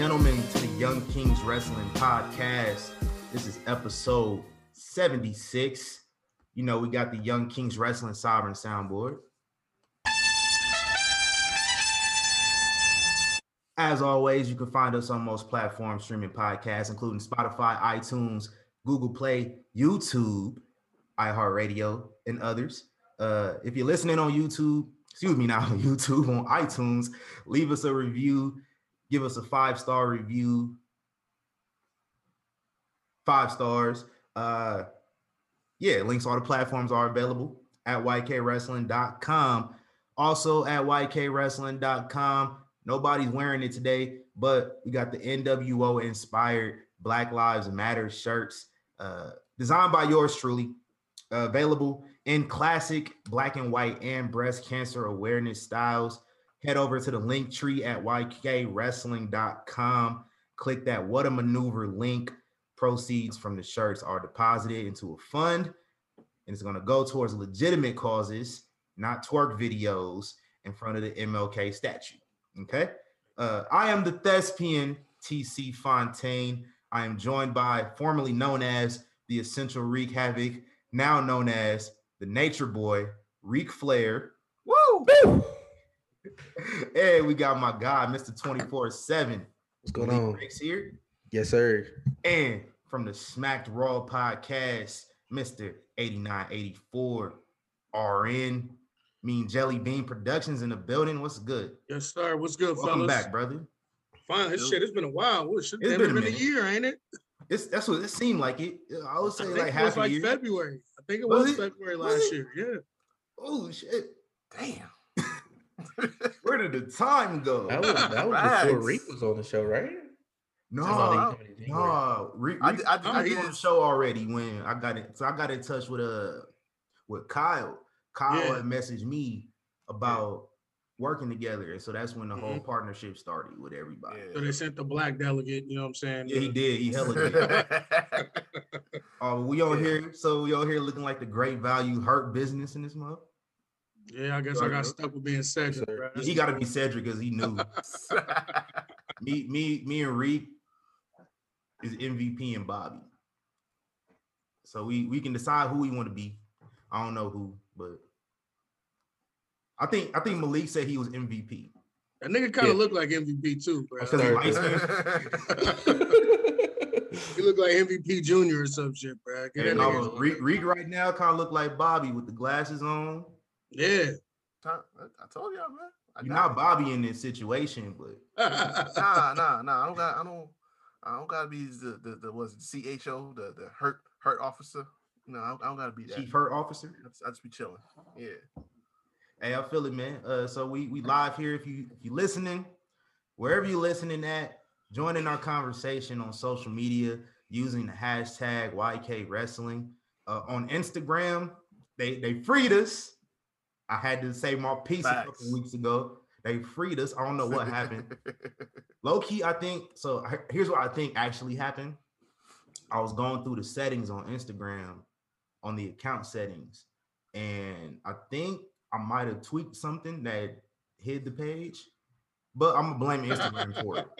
gentlemen, to the Young Kings Wrestling Podcast. This is episode 76. You know, we got the Young Kings Wrestling Sovereign Soundboard. As always, you can find us on most platforms streaming podcasts, including Spotify, iTunes, Google Play, YouTube, iHeartRadio, and others. Uh, if you're listening on YouTube, excuse me, not on YouTube, on iTunes, leave us a review, give us a five star review, five stars. Uh, yeah, links all the platforms are available at ykwrestling.com. Also at ykwrestling.com. Nobody's wearing it today, but we got the NWO inspired Black Lives Matter shirts uh, designed by yours truly, uh, available in classic black and white and breast cancer awareness styles. Head over to the link tree at ykwrestling.com. Click that What a Maneuver link. Proceeds from the shirts are deposited into a fund and it's going to go towards legitimate causes, not twerk videos in front of the MLK statue. Okay. Uh, I am the thespian TC Fontaine. I am joined by formerly known as the Essential Reek Havoc, now known as the Nature Boy, Reek Flair. Woo! Woo! Hey, we got my guy, Mr. 24 7. What's going on? here. Yes, sir. And from the Smacked Raw podcast, Mr. 8984 RN. Mean Jelly Bean Productions in the building. What's good? Yes, sir. What's good, Welcome fellas? back, brother. Fine. This shit, it's been a while. What shit? It's It's been been, a a year, ain't it? It's that's what it seemed like it. I would say I think like it half was a like year. February. I think it Was was, it? February Was last it? year. Yeah. Oh shit! Damn. Where did the time go? That was that was Facts. before Reek was on the show, right? no, I no, was coming in January. no. Re- I did- I I I did. on the show already when I got it. So I got in touch with uh with Kyle. Kyle Yeah. had messaged me about working together, and so that's when the whole Mhm. partnership started with everybody. So they sent the black delegate. You know what I'm saying? Yeah, he Uh, did. He hella did. Oh, we on here, so we on here looking like the great value hurt business in this month. Yeah, I guess I got bro. stuck with being Cedric. bro. He- got to be Cedric because he knew. me, me, me, and Reek is MVP and Bobby. So we we can decide who we want to be. I don't know who, but I think I think Malik said he was MVP. That nigga kind of Yeah. looked like MVP too, bro. Because he Sorry. light he looked like MVP Junior or some shit, bro. Get And uh, Reek, Reek right now kind of look like Bobby with the glasses on. Yeah. I told y'all, man. I You're got not Bobby in this situation, but. Nah, nah, nah. I don't got. I don't. I don't gotta be the the, the was it CHO the the hurt hurt officer. No, I don't, I don't gotta be that. chief hurt officer. I just, I just be chilling. Yeah. Hey, I feel it, man. Uh, so we we live here. If you if you listening, wherever you listening at, join in our conversation on social media using the hashtag YK Wrestling. Uh, on Instagram, they they freed us. I had to say my piece a Facts. couple weeks ago. They freed us. I don't know what happened. Low key, I think so. Here's what I think actually happened. I was going through the settings on Instagram on the account settings, and I think I might have tweaked something that hid the page, but I'm gonna blame Instagram for it.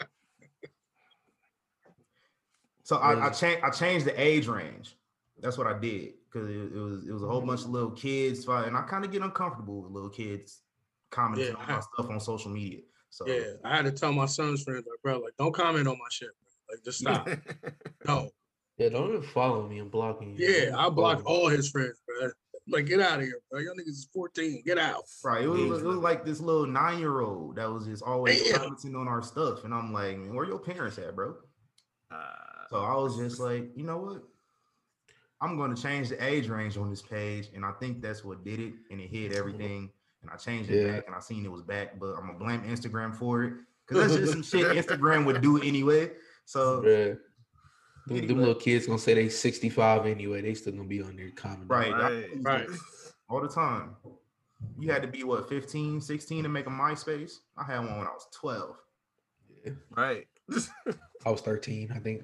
So I, I changed I changed the age range. That's what I did because it, it was it was a whole bunch of little kids, and I kind of get uncomfortable with little kids commenting Yeah, on I- my stuff on social media. So yeah. I had to tell my son's friends, like, bro, like, don't comment on my shit, bro. Like, just stop. no. Yeah, don't even follow me and block me. Yeah, I blocked all his friends, bro. Like, get out of here, bro. Y'all niggas is 14. Get out. Right. It was, Yeah. it was like this little nine year old that was just always Damn. commenting on our stuff. And I'm like, man, where your parents at, bro? Uh, So I was just like, you know what? I'm going to change the age range on this page. And I think that's what did it. And it hid everything. And I changed it Yeah. back and I seen it was back. But I'm going to blame Instagram for it. Because that's just some shit Instagram would do anyway. So, Bruh. Them, them little kids gonna say they 65 anyway. They still gonna be on there commenting. right. Right. Right. all the time. You had to be what 15, 16 to make a MySpace. I had one when I was 12. Yeah. Right. I was 13, I think.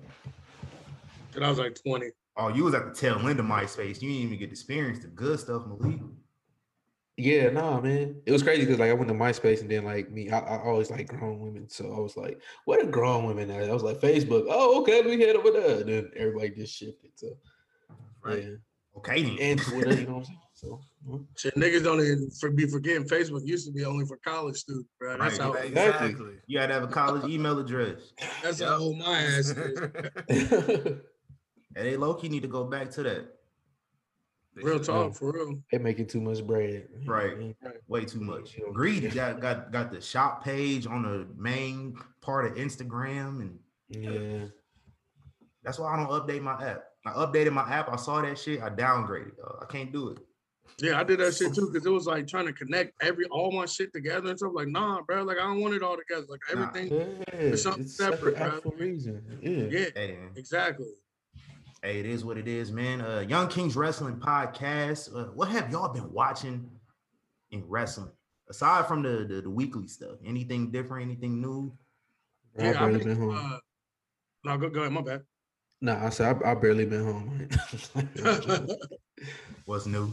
And I was like 20. Oh, you was at the tail end of MySpace. You didn't even get to experience the good stuff, Malik. Yeah, nah, man. It was crazy because like I went to MySpace and then like me, I, I always like grown women. So I was like, what are grown women at? I was like, Facebook. Oh, okay, we head over there. And then everybody just shifted. So Right. yeah. Okay, then. And Twitter, you know what I'm saying? So. Shit, niggas don't even for, be forgetting Facebook used to be only for college students, bro. That's Right. how Exactly. Exactly. you had to have a college email address. that's Yep. how old my ass is. And they low key need to go back to that. They Real should. talk, for real. they making too much bread. Right. Mm. Way too much. You know, Greedy got got got the shop page on the main part of Instagram, and Yeah. that's why I don't update my app. I updated my app. I saw that shit. I downgraded. dog. I can't do it. Yeah, I did that shit too because it was like trying to connect every all my shit together and stuff. Like, nah, bro, like I don't want it all together. Like Nah. everything. Yeah, something separate, separate, bro. for a reason. Yeah. Yeah, Hey, exactly. Hey, it is what it is, man. Uh, Young Kings Wrestling Podcast. Uh, what have y'all been watching in wrestling aside from the, the the weekly stuff? Anything different? Anything new? I Yeah, I barely mean, been home. uh, no, go, go ahead. My bad. Nah, I said I, I barely been home. What's new?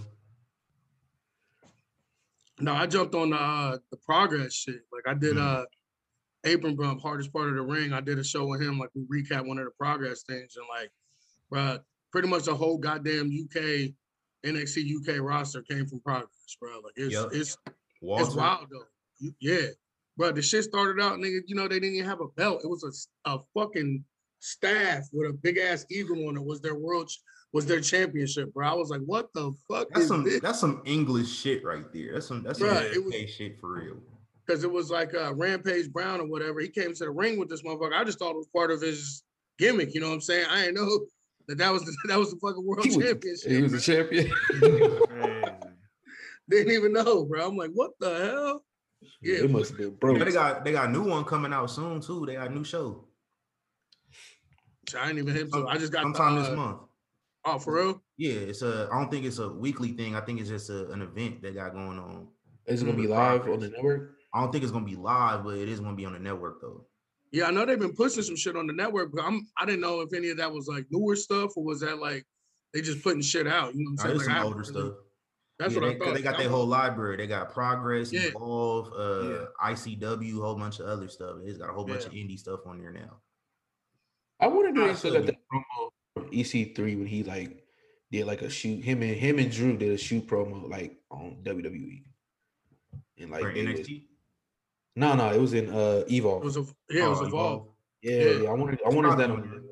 no, I jumped on the uh, the progress shit. Like I did Mhm. uh Abram Bump, hardest part of the ring. I did a show with him. Like we recap one of the progress things and like, bro, pretty much the whole goddamn UK NXT UK roster came from progress, bro. Like it's Yup. it's Walter. It's wild though. You- Yeah, bro. The shit started out, nigga. You know they didn't even have a belt. It was a, a fucking staff with a big ass eagle on it. Was their world was their championship, bro? I was like, what the fuck That's is some this? that's some English shit right there. That's some that's some it UK was- shit for real. Because it was like uh, Rampage Brown or whatever. He came to the ring with this motherfucker. I just thought it was part of his gimmick. You know what I'm saying? I didn't know that that was the, that was the fucking world he was, championship. he was bro. a champion. Didn't even know, bro. I'm like, what the hell? Yeah, it must have been broke. They got they got a new one coming out soon too. They got a new show I ain't even hit. So I just got the, sometime this uh, month. Oh, for real? Yeah, it's a. I don't think it's a weekly thing. I think it's just a, an event they got going on. Is it gonna be Mm, live on the network? I don't think it's gonna be live, but it is gonna be on the network though. Yeah, I know they've been pushing some shit on the network, but I'm I didn't know if any of that was like newer stuff or was that like they just putting shit out. You know what I'm it's saying? some Like, I older stuff. That's Yeah, what they, I 'cause thought. They got their whole library. They got Progress, Yeah. Evolve, uh, ICW, whole bunch of other stuff. It's got a whole bunch Yeah. of indie stuff on there now. I wonder if Nah, they still got still that promo from EC3 when he like did like a shoot. Him and him and Drew did a shoot promo like on WWE. And like For they was- NXT. No, no, it was in uh Evolve. It was a yeah, it was Oh, evolved. yeah, yeah. yeah, I wonder. I wonder if that probably on on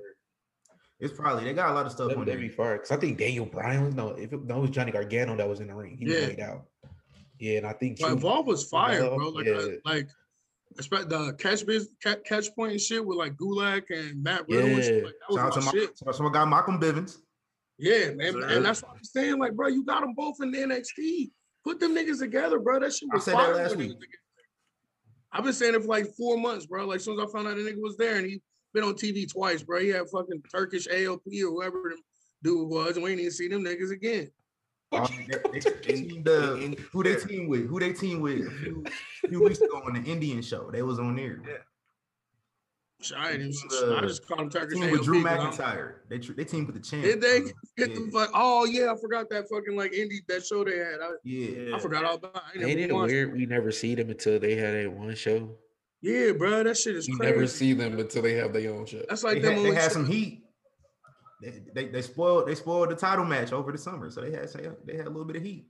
It's probably they got a lot of stuff that on would be there. fire because I think Daniel Bryan was no, if it, no, it was Johnny Gargano that was in the ring. He was Yeah. laid out. Yeah, and I think But Evolve was fire, bro. Like yeah. uh, like expect the catch biz catch, catch point and shit with like Gulak and Matt Riddle and shit. Yeah. Like, that Shout out was to my my, shit. shout out to my guy Malcolm Bivens. Yeah, man. Sir. And that's what I'm saying. Like, bro, you got them both in the NXT. Put them niggas together, bro. That shit I was said that fire last week. together. I've been saying it for like four months, bro. Like, as soon as I found out the nigga was there and he been on TV twice, bro. He had fucking Turkish AOP or whoever them dude was, and we ain't even see them niggas again. Um, they, they, who they team with? Who they team with? A few, few weeks ago on the Indian show. They was on there. Yeah. Shit, I ain't. Uh, I just called him Turkish Team with AOP. Drew 'cause McIntyre. They tr- they teamed with the champ. Did they get yeah. the fuck? Oh yeah, I forgot that fucking like indie that show they had. I, Yeah. I forgot all about. it. I Ain't it weird? We never see them until they had that one show. Yeah, bro, that shit is We crazy. never see them until they have their own show. That's like they them had, they had shit- some heat. They, they they spoiled they spoiled the title match over the summer, so they had they had a little bit of heat.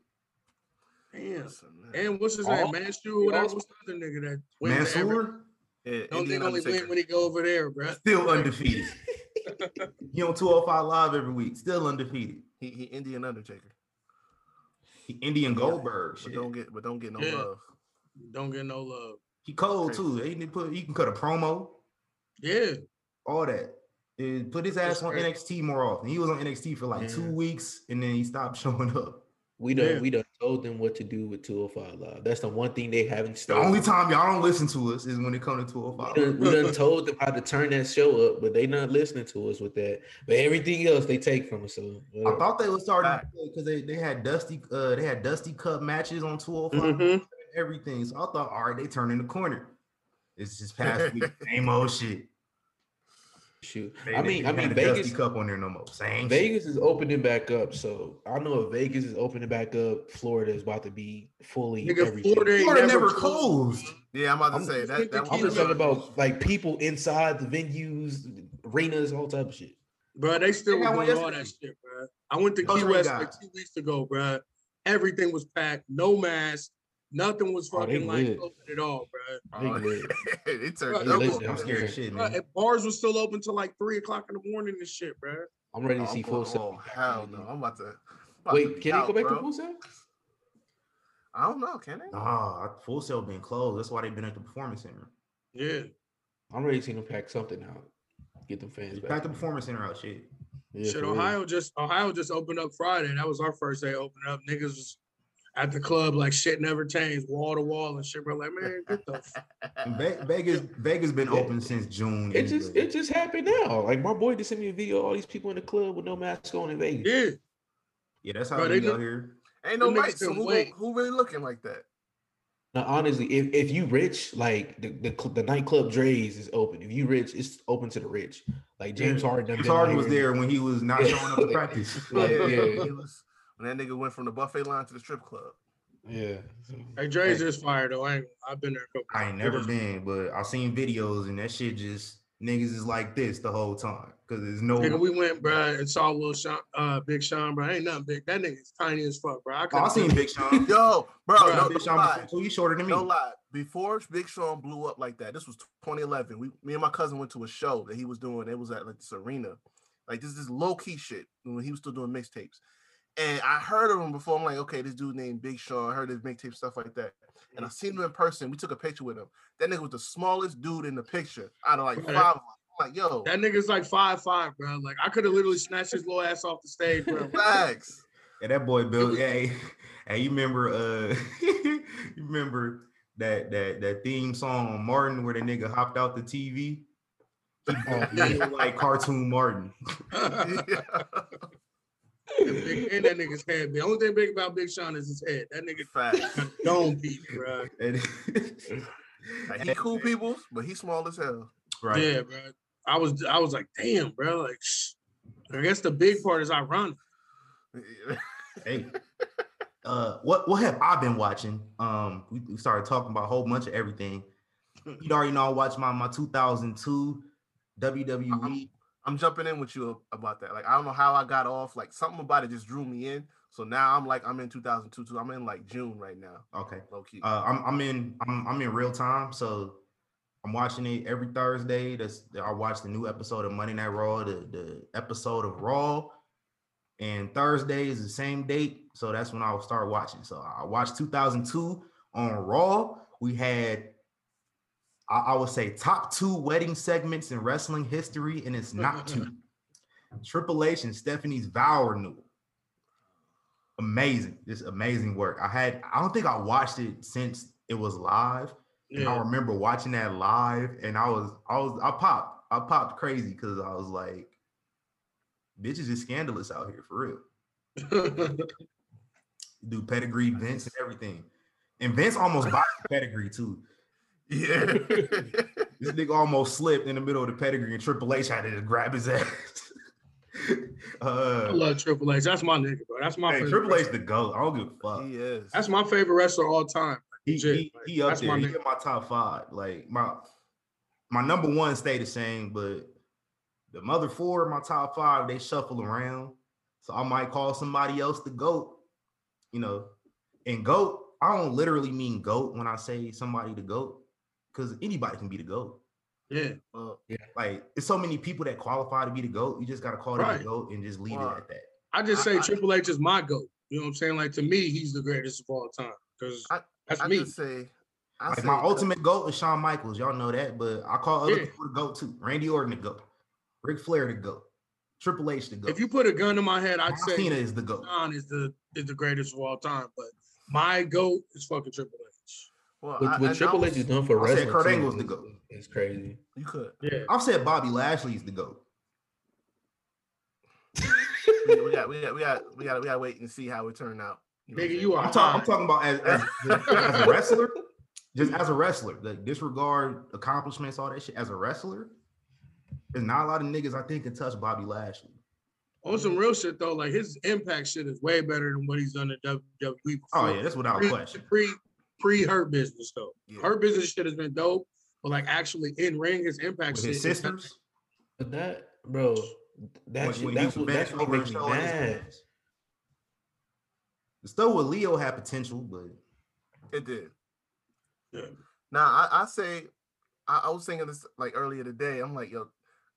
Damn. Listen. And what's his Oh, name? Mansoor or whatever. also- What's the other nigga that wins every- Mansoor Yeah, Don't Indian think only win Undertaker. when he go over there, bro. still undefeated. he on 205 live every week, still undefeated. He, he Indian Undertaker. He Indian Goldberg. But Shit. don't get but don't get no Yeah. love. Don't get no love. He cold Crazy. too. He can put he can cut a promo, Yeah, all that. And put his ass That's on crazy. NXT more often. He was on NXT for like two weeks and then he stopped showing up. We done Yeah. we done told them what to do with 205 Live. That's the one thing they haven't started. The only time y'all don't listen to us is when it comes to we 205. done, we done told them how to turn that show up, but they not listening to us with that. But everything else they take from us. So I thought they was starting because they, they had dusty uh they had dusty cup matches on 205 Mhm. and everything. So I thought, all right, they turning the corner. It's just past week, same old shit. Shoot, They- I mean, I mean, had the Dusty Vegas, Cup on there no more. Same. shit. Vegas is opening back up. So I know if Vegas is opening back up, Florida is about to be fully. Nigga, everything. Florida Florida never never closed. Yeah, I'm about to I'm- say that. that I'm just talking about like people inside the venues, arenas, all type of shit. Bro, they still They was doing all that shit, bro. I went to Those Key West like two weeks ago, bro. Everything was packed, no mask, nothing was Oh, fucking like lit. open at all, bro. They Oh, lit. it turned Right, they up lit on down I'm scared shit, Bro, man. and bars was still open till like three o'clock in the morning and shit, bro. I'm ready to Oh, see I'm full going- set. oh, hell no! I'm about to. I'm about Wait, be can they go back bro. to Full Sail? I don't know. Can they? Nah, Full Sail been closed. That's why they've been at the Performance Center. Yeah. I'm ready to see them pack something out. Get them fans back. Pack the Performance Center out, shit. Yeah, shit, for real. Ohio just Ohio just opened up Friday. That was our first day opening up. Niggas was at the club like shit never changed, wall to wall and shit. Bro, like man, get the f- Vegas, Vegas been Yeah. open since June. It just it just happened now. Like my boy just sent me a video. of All these people in the club with no mask on in Vegas. yeah. yeah, that's how Bro, they they out here. Ain't no Them niggas lights. So who, wait. who really looking like that? Now, honestly, if, if you rich, like the, the the nightclub Drai's is open. If you rich, it's open to the rich. Like James Harden. James Harden was there when he was not Yeah. showing up to practice. Like, yeah, yeah. It was when that nigga went from the buffet line to the strip club. Yeah. Hey, Drai's is fire though. I ain't, I've been there a couple I ain't never It is- been, but I've seen videos and that shit just niggas is like this the whole time because there's no. Nigga, we went, bro, and saw Lil Sean, uh, Big Sean, bro. Ain't nothing big. That nigga's tiny as fuck, bro. I, Oh, I seen Big Sean. Yo, bro, Bro, no, Big no Sean lie. before shorter than me. No lie. Before Big Sean blew up like that, this was 2011. We, me and my cousin went to a show that he was doing. It was at like this arena. Like this is low key shit when he was still doing mixtapes. And I heard of him before. I'm like, okay, this dude named Big Sean. I heard his mixtape stuff like that. And I seen him in person. We took a picture with him. That nigga was the smallest dude in the picture out of like Right. five. I'm like, yo, That nigga's like five five, bro. Like I could have literally snatched his little ass off the stage, bro. facts. And that boy Bill, hey, hey, you remember uh you remember that that that theme song on Martin where the nigga hopped out the TV? He, he like cartoon Martin. and, big, and that nigga's head. The only thing big about Big Sean is his head. That nigga facts. Don't dome piece, bro. And- Like, he cool people, but he small as hell. right. Yeah, bro. I was I was like, damn, bro. Like, shh. I guess the big part is ironic. Hey. Uh what what have I been watching? Um we, we started talking about a whole bunch of everything. You already know I watched my my 2002 WWE. I'm- jumping in with you about that. Like I don't know how I got off. Like something about it just drew me in. So now I'm like I'm in 2002. too. I'm in like June right now. okay. Low key. Uh, I'm I'm in I'm I'm in real time, so I'm watching it every Thursday. That's I watch the new episode of Monday Night Raw, the the episode of Raw, and Thursday is the same date, so that's when I'll start watching. So I watched 2002 on Raw. We had I, I would say top two wedding segments in wrestling history, and it's not two. Triple H and Stephanie's vow renewal. Amazing, just amazing work. I had I don't think I watched it since it was live. And I remember watching that live, and I was I was I popped I popped crazy because I was like, bitches is scandalous out here for real. Do pedigree Vince and everything, and Vince almost bought pedigree too. Yeah. This nigga almost slipped in the middle of the pedigree, and Triple H had to just grab his ass. I uh, love Triple H. That's my nigga, bro. That's my hey, favorite. Triple H wrestler. the goat. I don't give a fuck. he is. That's my favorite wrestler all time. he, legit, he, like, he up that's there. my He in my top five. Like my my number one stay the same, but the mother four, my top five, they shuffle around. So I might call somebody else the goat. You know, and goat, I don't literally mean goat when I say somebody the goat, because anybody can be the goat. Yeah. Uh, well, Like there's so many people that qualify to be the goat. You just gotta call them Right. the goat and just leave Well, it at that. I just I- say I- Triple H is my goat. You know what I'm saying? Like to me, he's the greatest of all time. Because I- that's I me. just say, I Like say my ultimate goat is Shawn Michaels. Y'all know that, but I call other Yeah. people the goat too. Randy Orton the goat. Ric Flair the goat. Triple H the goat. If you put a gun to my head, I'd John say Cena is the goat. John is the is the greatest of all time. But my goat is fucking Triple H. Well, What, I- what I- I Triple H was- has done for wrestling. I said wrestling Kurt too Angle's the GOAT. It's crazy. You could. Yeah. I've said Bobby Lashley's the goat. We, we got. We got. We got. We got. We got to wait and see how it turned out. know Nigga, you are I'm, talking. I'm talking about as, as, as a wrestler, just as a wrestler. Like disregard accomplishments, all that shit. As a wrestler, There's not a lot of niggas I think can touch Bobby Lashley. On some real shit though, like his impact shit is way better than what he's done at WWE. Oh, before. Oh yeah, that's without pre, question. Pre pre hurt business though. Yeah. Hurt business shit has been dope, but like actually in ring, his impact With shit. his sisters, But that, bro, that when, shit, when that's was what, that's best what over makes me mad. The stuff with Lio had potential, but It did. Yeah. Now I, I say I, I was thinking this like earlier today. I'm like, yo,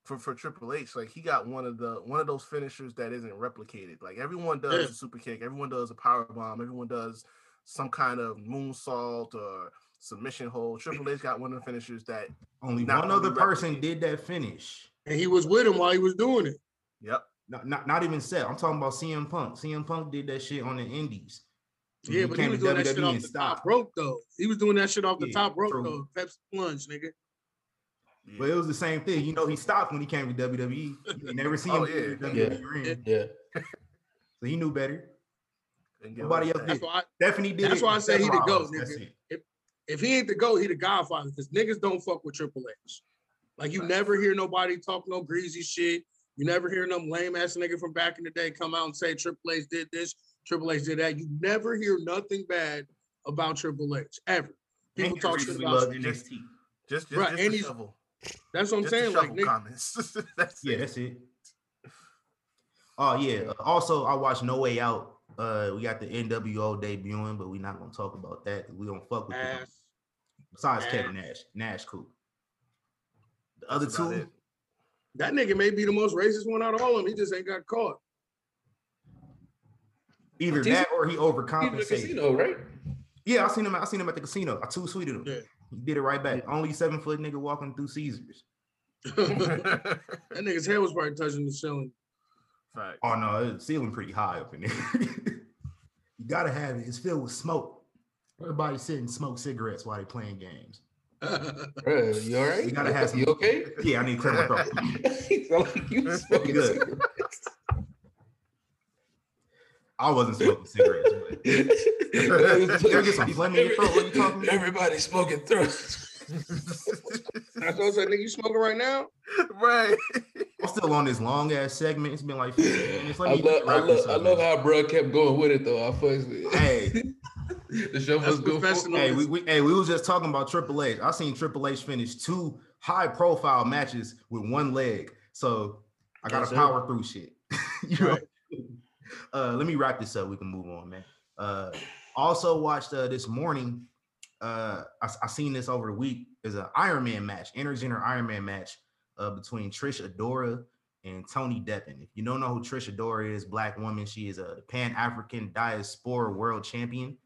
for, for Triple H, like he got one of the one of those finishers that isn't replicated. Like everyone does Yeah. a super kick, everyone does a power bomb, everyone does some kind of moonsault or submission hold. Triple H got one of the finishers that only Not one only other person did that finish. and he was with him while he was doing it. yep. Not, not, not even set. I'm talking about CM Punk. CM Punk did that shit on the Indies. When Yeah, but he was to doing that shit WWE off the stopped. top rope though. He was doing that shit off the Yeah, top rope true. though. Pepsi plunge, nigga. But it was the same thing. You know, he stopped when he came to WWE. You never see oh, him Oh, in yeah. WWE ring, Yeah, so he knew better. And Nobody else That's did. why I, Stephanie did. That's it, why I and say he Seth the GOAT, nigga. it. if he ain't the GOAT, he the godfather because niggas don't fuck with Triple H. Like you never hear nobody talk no greasy shit. You never hear them lame ass nigga from back in the day come out and say Triple H did this, Triple H did that. You never hear nothing bad about Triple H ever. People And talk shit about. love NXT. Just just, Right, just and the he's- shovel. That's what I'm Just saying. Like shovel nigga, comments. that's Yeah, it. that's it. Oh yeah. Uh, Also, I watched No Way Out. Uh, we got the NWO debuting, but we're not gonna talk about that. 'cause We don't fuck with them. Besides ass. Kevin Nash, Nash cool. The other That's about two, it. That nigga may be the most racist one out of all of them. He just ain't got caught. either He's- that or he He's in the overcompensated. casino, right? Yeah, I seen him. I seen him at the casino. I two tweeted him. Yeah. He did it right back. Only seven foot nigga walking through Caesars. that nigga's head was probably touching the ceiling. Fact. Oh no, the ceiling pretty high up in there. you gotta have it. It's filled with smoke. Everybody sitting smoke cigarettes while they playing games. Bro, you all right? You gotta have some. You okay? Yeah, I need to clear my throat. He like you smoking Good. cigarettes. I wasn't smoking cigarettes. But There get some phlegm in your throat. What you talking about? Everybody smoking through. That's what I said. Nigga, you smoking right now? right. I'm still on this long ass segment. It's been like 15 minutes. Let I me love, I wrap this love, I love how bro kept going with it though. I fucks with. Hey, the show was good. go. professional. hey, we, we hey we was just talking about Triple H. I seen Triple H finish two high profile matches with one leg. So I gotta Yes, sir. power through shit. You know? Right. Uh, let me wrap this up. We can move on, man. Uh, also watched uh, this morning. Uh, I, I seen this over the week. Is an Iron Man match, intergender Iron Man match uh, between Trish Adora and Tony Deppen. If you don't know who Trish Adora is, black woman, she is a Pan African Diaspora World Champion,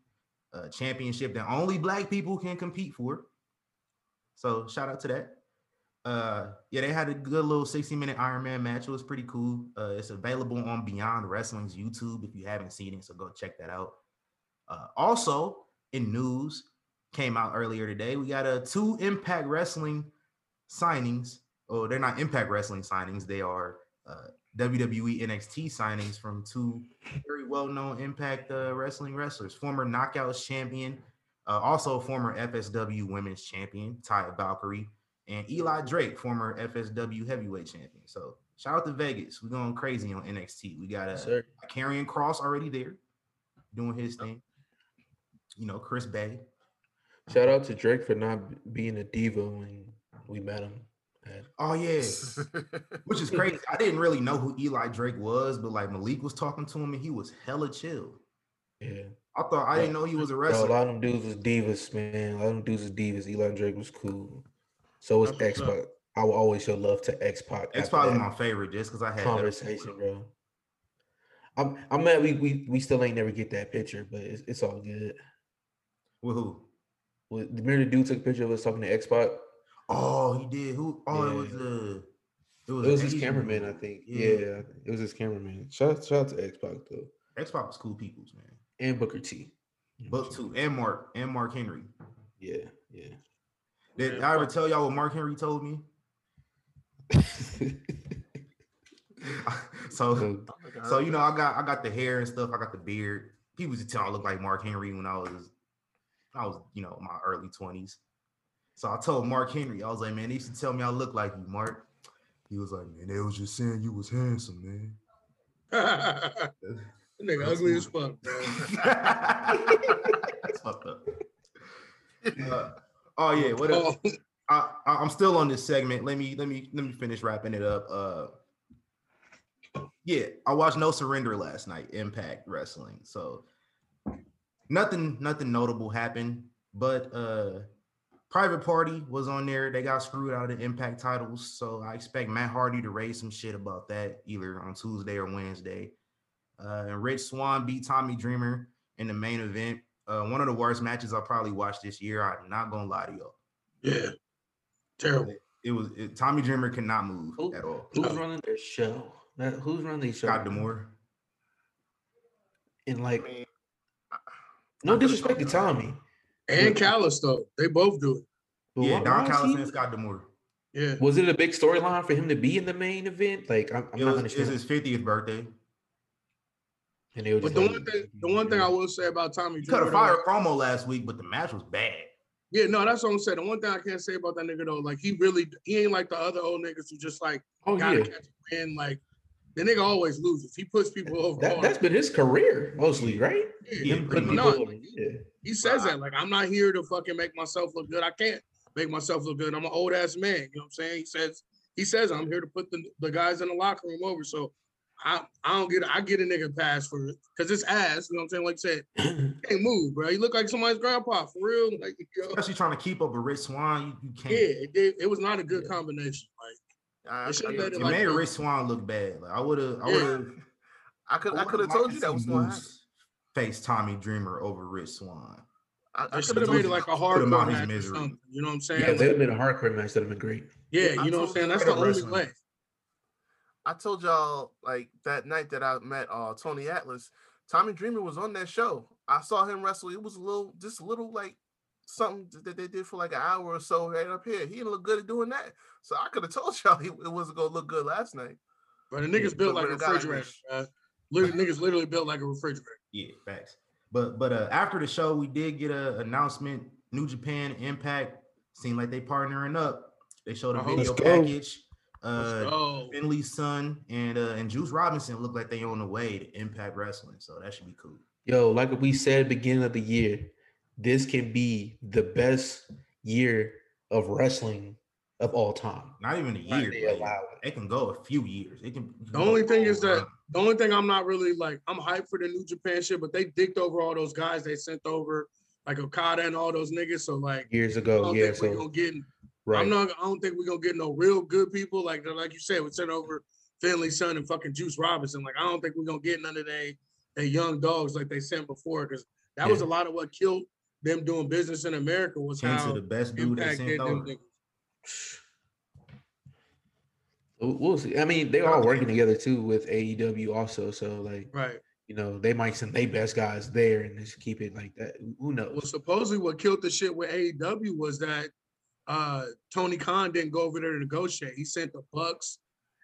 uh, championship that only black people can compete for. So shout out to that. Uh, yeah, they had a good little 60 minute Iron Man match. It was pretty cool. Uh, it's available on Beyond Wrestling's YouTube if you haven't seen it. So go check that out. Uh, also, in news, came out earlier today. We got a two Impact Wrestling signings. Oh, they're not Impact Wrestling signings. They are uh, WWE NXT signings from two very well-known Impact uh, Wrestling wrestlers. Former Knockouts champion, uh, also former FSW Women's champion Taya Valkyrie, and Eli Drake, former FSW Heavyweight champion. So shout out to Vegas. We're going crazy on NXT. We got a. Karrion Kross already there, doing his thing. You know, Chris Bey. Shout out to Drake for not being a diva when we met him. Oh yeah, which is crazy. I didn't really know who Eli Drake was, but like Malik was talking to him and he was hella chill. Yeah. I thought I didn't know he was a Bro, a lot of them dudes was divas, man. A lot of them dudes was divas. Eli Drake was cool. So was X Pac. I will always show love to X Pac. X Pac that my favorite just because I had conversation, bro. I'm I'm mad we, we we still ain't never get that picture, but it's, it's all good. With who? With- the dude took a picture of us talking to X Pac? Oh, he did. Who? Oh, it Yeah. was uh it It was, was his cameraman. I think. Yeah. Yeah, it was his cameraman. Shout shout out to X Pac though, X Pac was cool peoples, man. and Booker T. You know Both two, and Mark and Mark Henry. Yeah, yeah. Did Yeah, I ever fuck. tell y'all what Mark Henry told me? so So, So you know, I got I got the hair and stuff. I got the beard. People used to tell I look like Mark Henry when I was, I was you know my early twenties. So I told Mark Henry, I was like, man, they used to tell me I look like you, Mark. He was like, man, they was just saying you was handsome, man. that nigga That's ugly as fuck, man. That's fucked up. Uh, oh yeah, what else? Oh, I, I- I'm still on this segment. Let me let me let me finish wrapping it up. Uh, yeah, I watched No Surrender last night, Impact Wrestling. So nothing nothing notable happened, but uh, Private Party was on there. They got screwed out of the Impact titles, so I expect Matt Hardy to raise some shit about that either on Tuesday or Wednesday. Uh, and Rich Swann beat Tommy Dreamer in the main event. Uh, one of the worst matches I'll probably watch this year. I'm not gonna lie to y'all. yeah. Terrible. It was it, Tommy Dreamer cannot move Who- at all. Who's running their show? That, who's running their show? Scott D'Amore. And I like, mean, no I could've disrespect to told you. Tommy. And Callis though, they both do it. but Yeah, Don why Callis he- and Scott D'Amore. Yeah. Was it a big storyline for him to be in the main event? Like, I'm, I'm It not was, it's his 50th birthday. And they were But the like, one thing, the one thing I will say about Tommy He cut a fire though, promo last week, but the match was bad. yeah, no, that's what I'm saying. The one thing I can't say about that nigga though, like he really, he ain't like the other old niggas who just like oh gotta yeah, catch a win. Like the nigga always loses. He puts people over. that, all that's been his career mostly, right? time. yeah, Him putting people No, over, yeah. He says that like I'm not here to fucking make myself look good. I can't make myself look good. I'm an old ass man. You know what I'm saying? He says he says I'm here to put the, the guys in the locker room over. So I I don't get I get a nigga pass for it because it's ass. You know what I'm saying? Like I said, he can't move, bro. You look like somebody's grandpa for real. Like yo, Especially trying to keep up with Rich Swann, you, you can't. yeah, it, did- it was not a good Yeah. combination. Like I, They should've I- it It like made the- Rich Swann look bad. Like I would have, I Yeah. would have, I could I could have told you that was going to happen. Face Tommy Dreamer over Rich Swann. I, I could should have have made it like a Put him out hardcore his match or misery. something. You know what I'm saying? Yeah, they'd have been a hardcore match. That'd have been great. Yeah, I you know what I'm saying? That's the only wrestling. way. I told y'all like that night that I met uh Tony Atlas, Tommy Dreamer was on that show. I saw him wrestle. It was a little, just a little like something that they did for like an hour or so right up here. He didn't look good at doing that. So I could have told y'all he, it wasn't gonna look good last night. But the niggas built like a with a guy like refrigerator. Uh, literally, niggas literally built like a refrigerator. Yeah, facts. But but uh, after the show, we did get a announcement. New Japan Impact seemed like they partnering up. They showed a Uh-huh. video package. Uh, oh, Finlay's son and uh, and Juice Robinson look like they on the way to Impact Wrestling, so that should be cool. Yo, like we said beginning of the year, this can be the best year of wrestling of all time. Not even a year. they like, it. it can go a few years. It can. The only thing is that the only thing I'm not really like, I'm hyped for the New Japan shit, but they dicked over all those guys they sent over, like Okada and all those niggas. So like, Years ago, yeah. think we're So gonna get. right, I'm not. I don't think we're gonna get no real good people. Like like you said, we sent over Finlay's son and fucking Juice Robinson. Like I don't think we're gonna get none of they they young dogs like they sent before because that was a lot of what killed them doing business in America was Chance how of the best dude they sent did them over. niggas. We'll see. I mean, they're all working together too with AEW also. So like, Right. you know, they might send their best guys there and just keep it like that. Who knows? Well, supposedly what killed the shit with AEW was that uh Tony Khan didn't go over there to negotiate. He sent the Bucks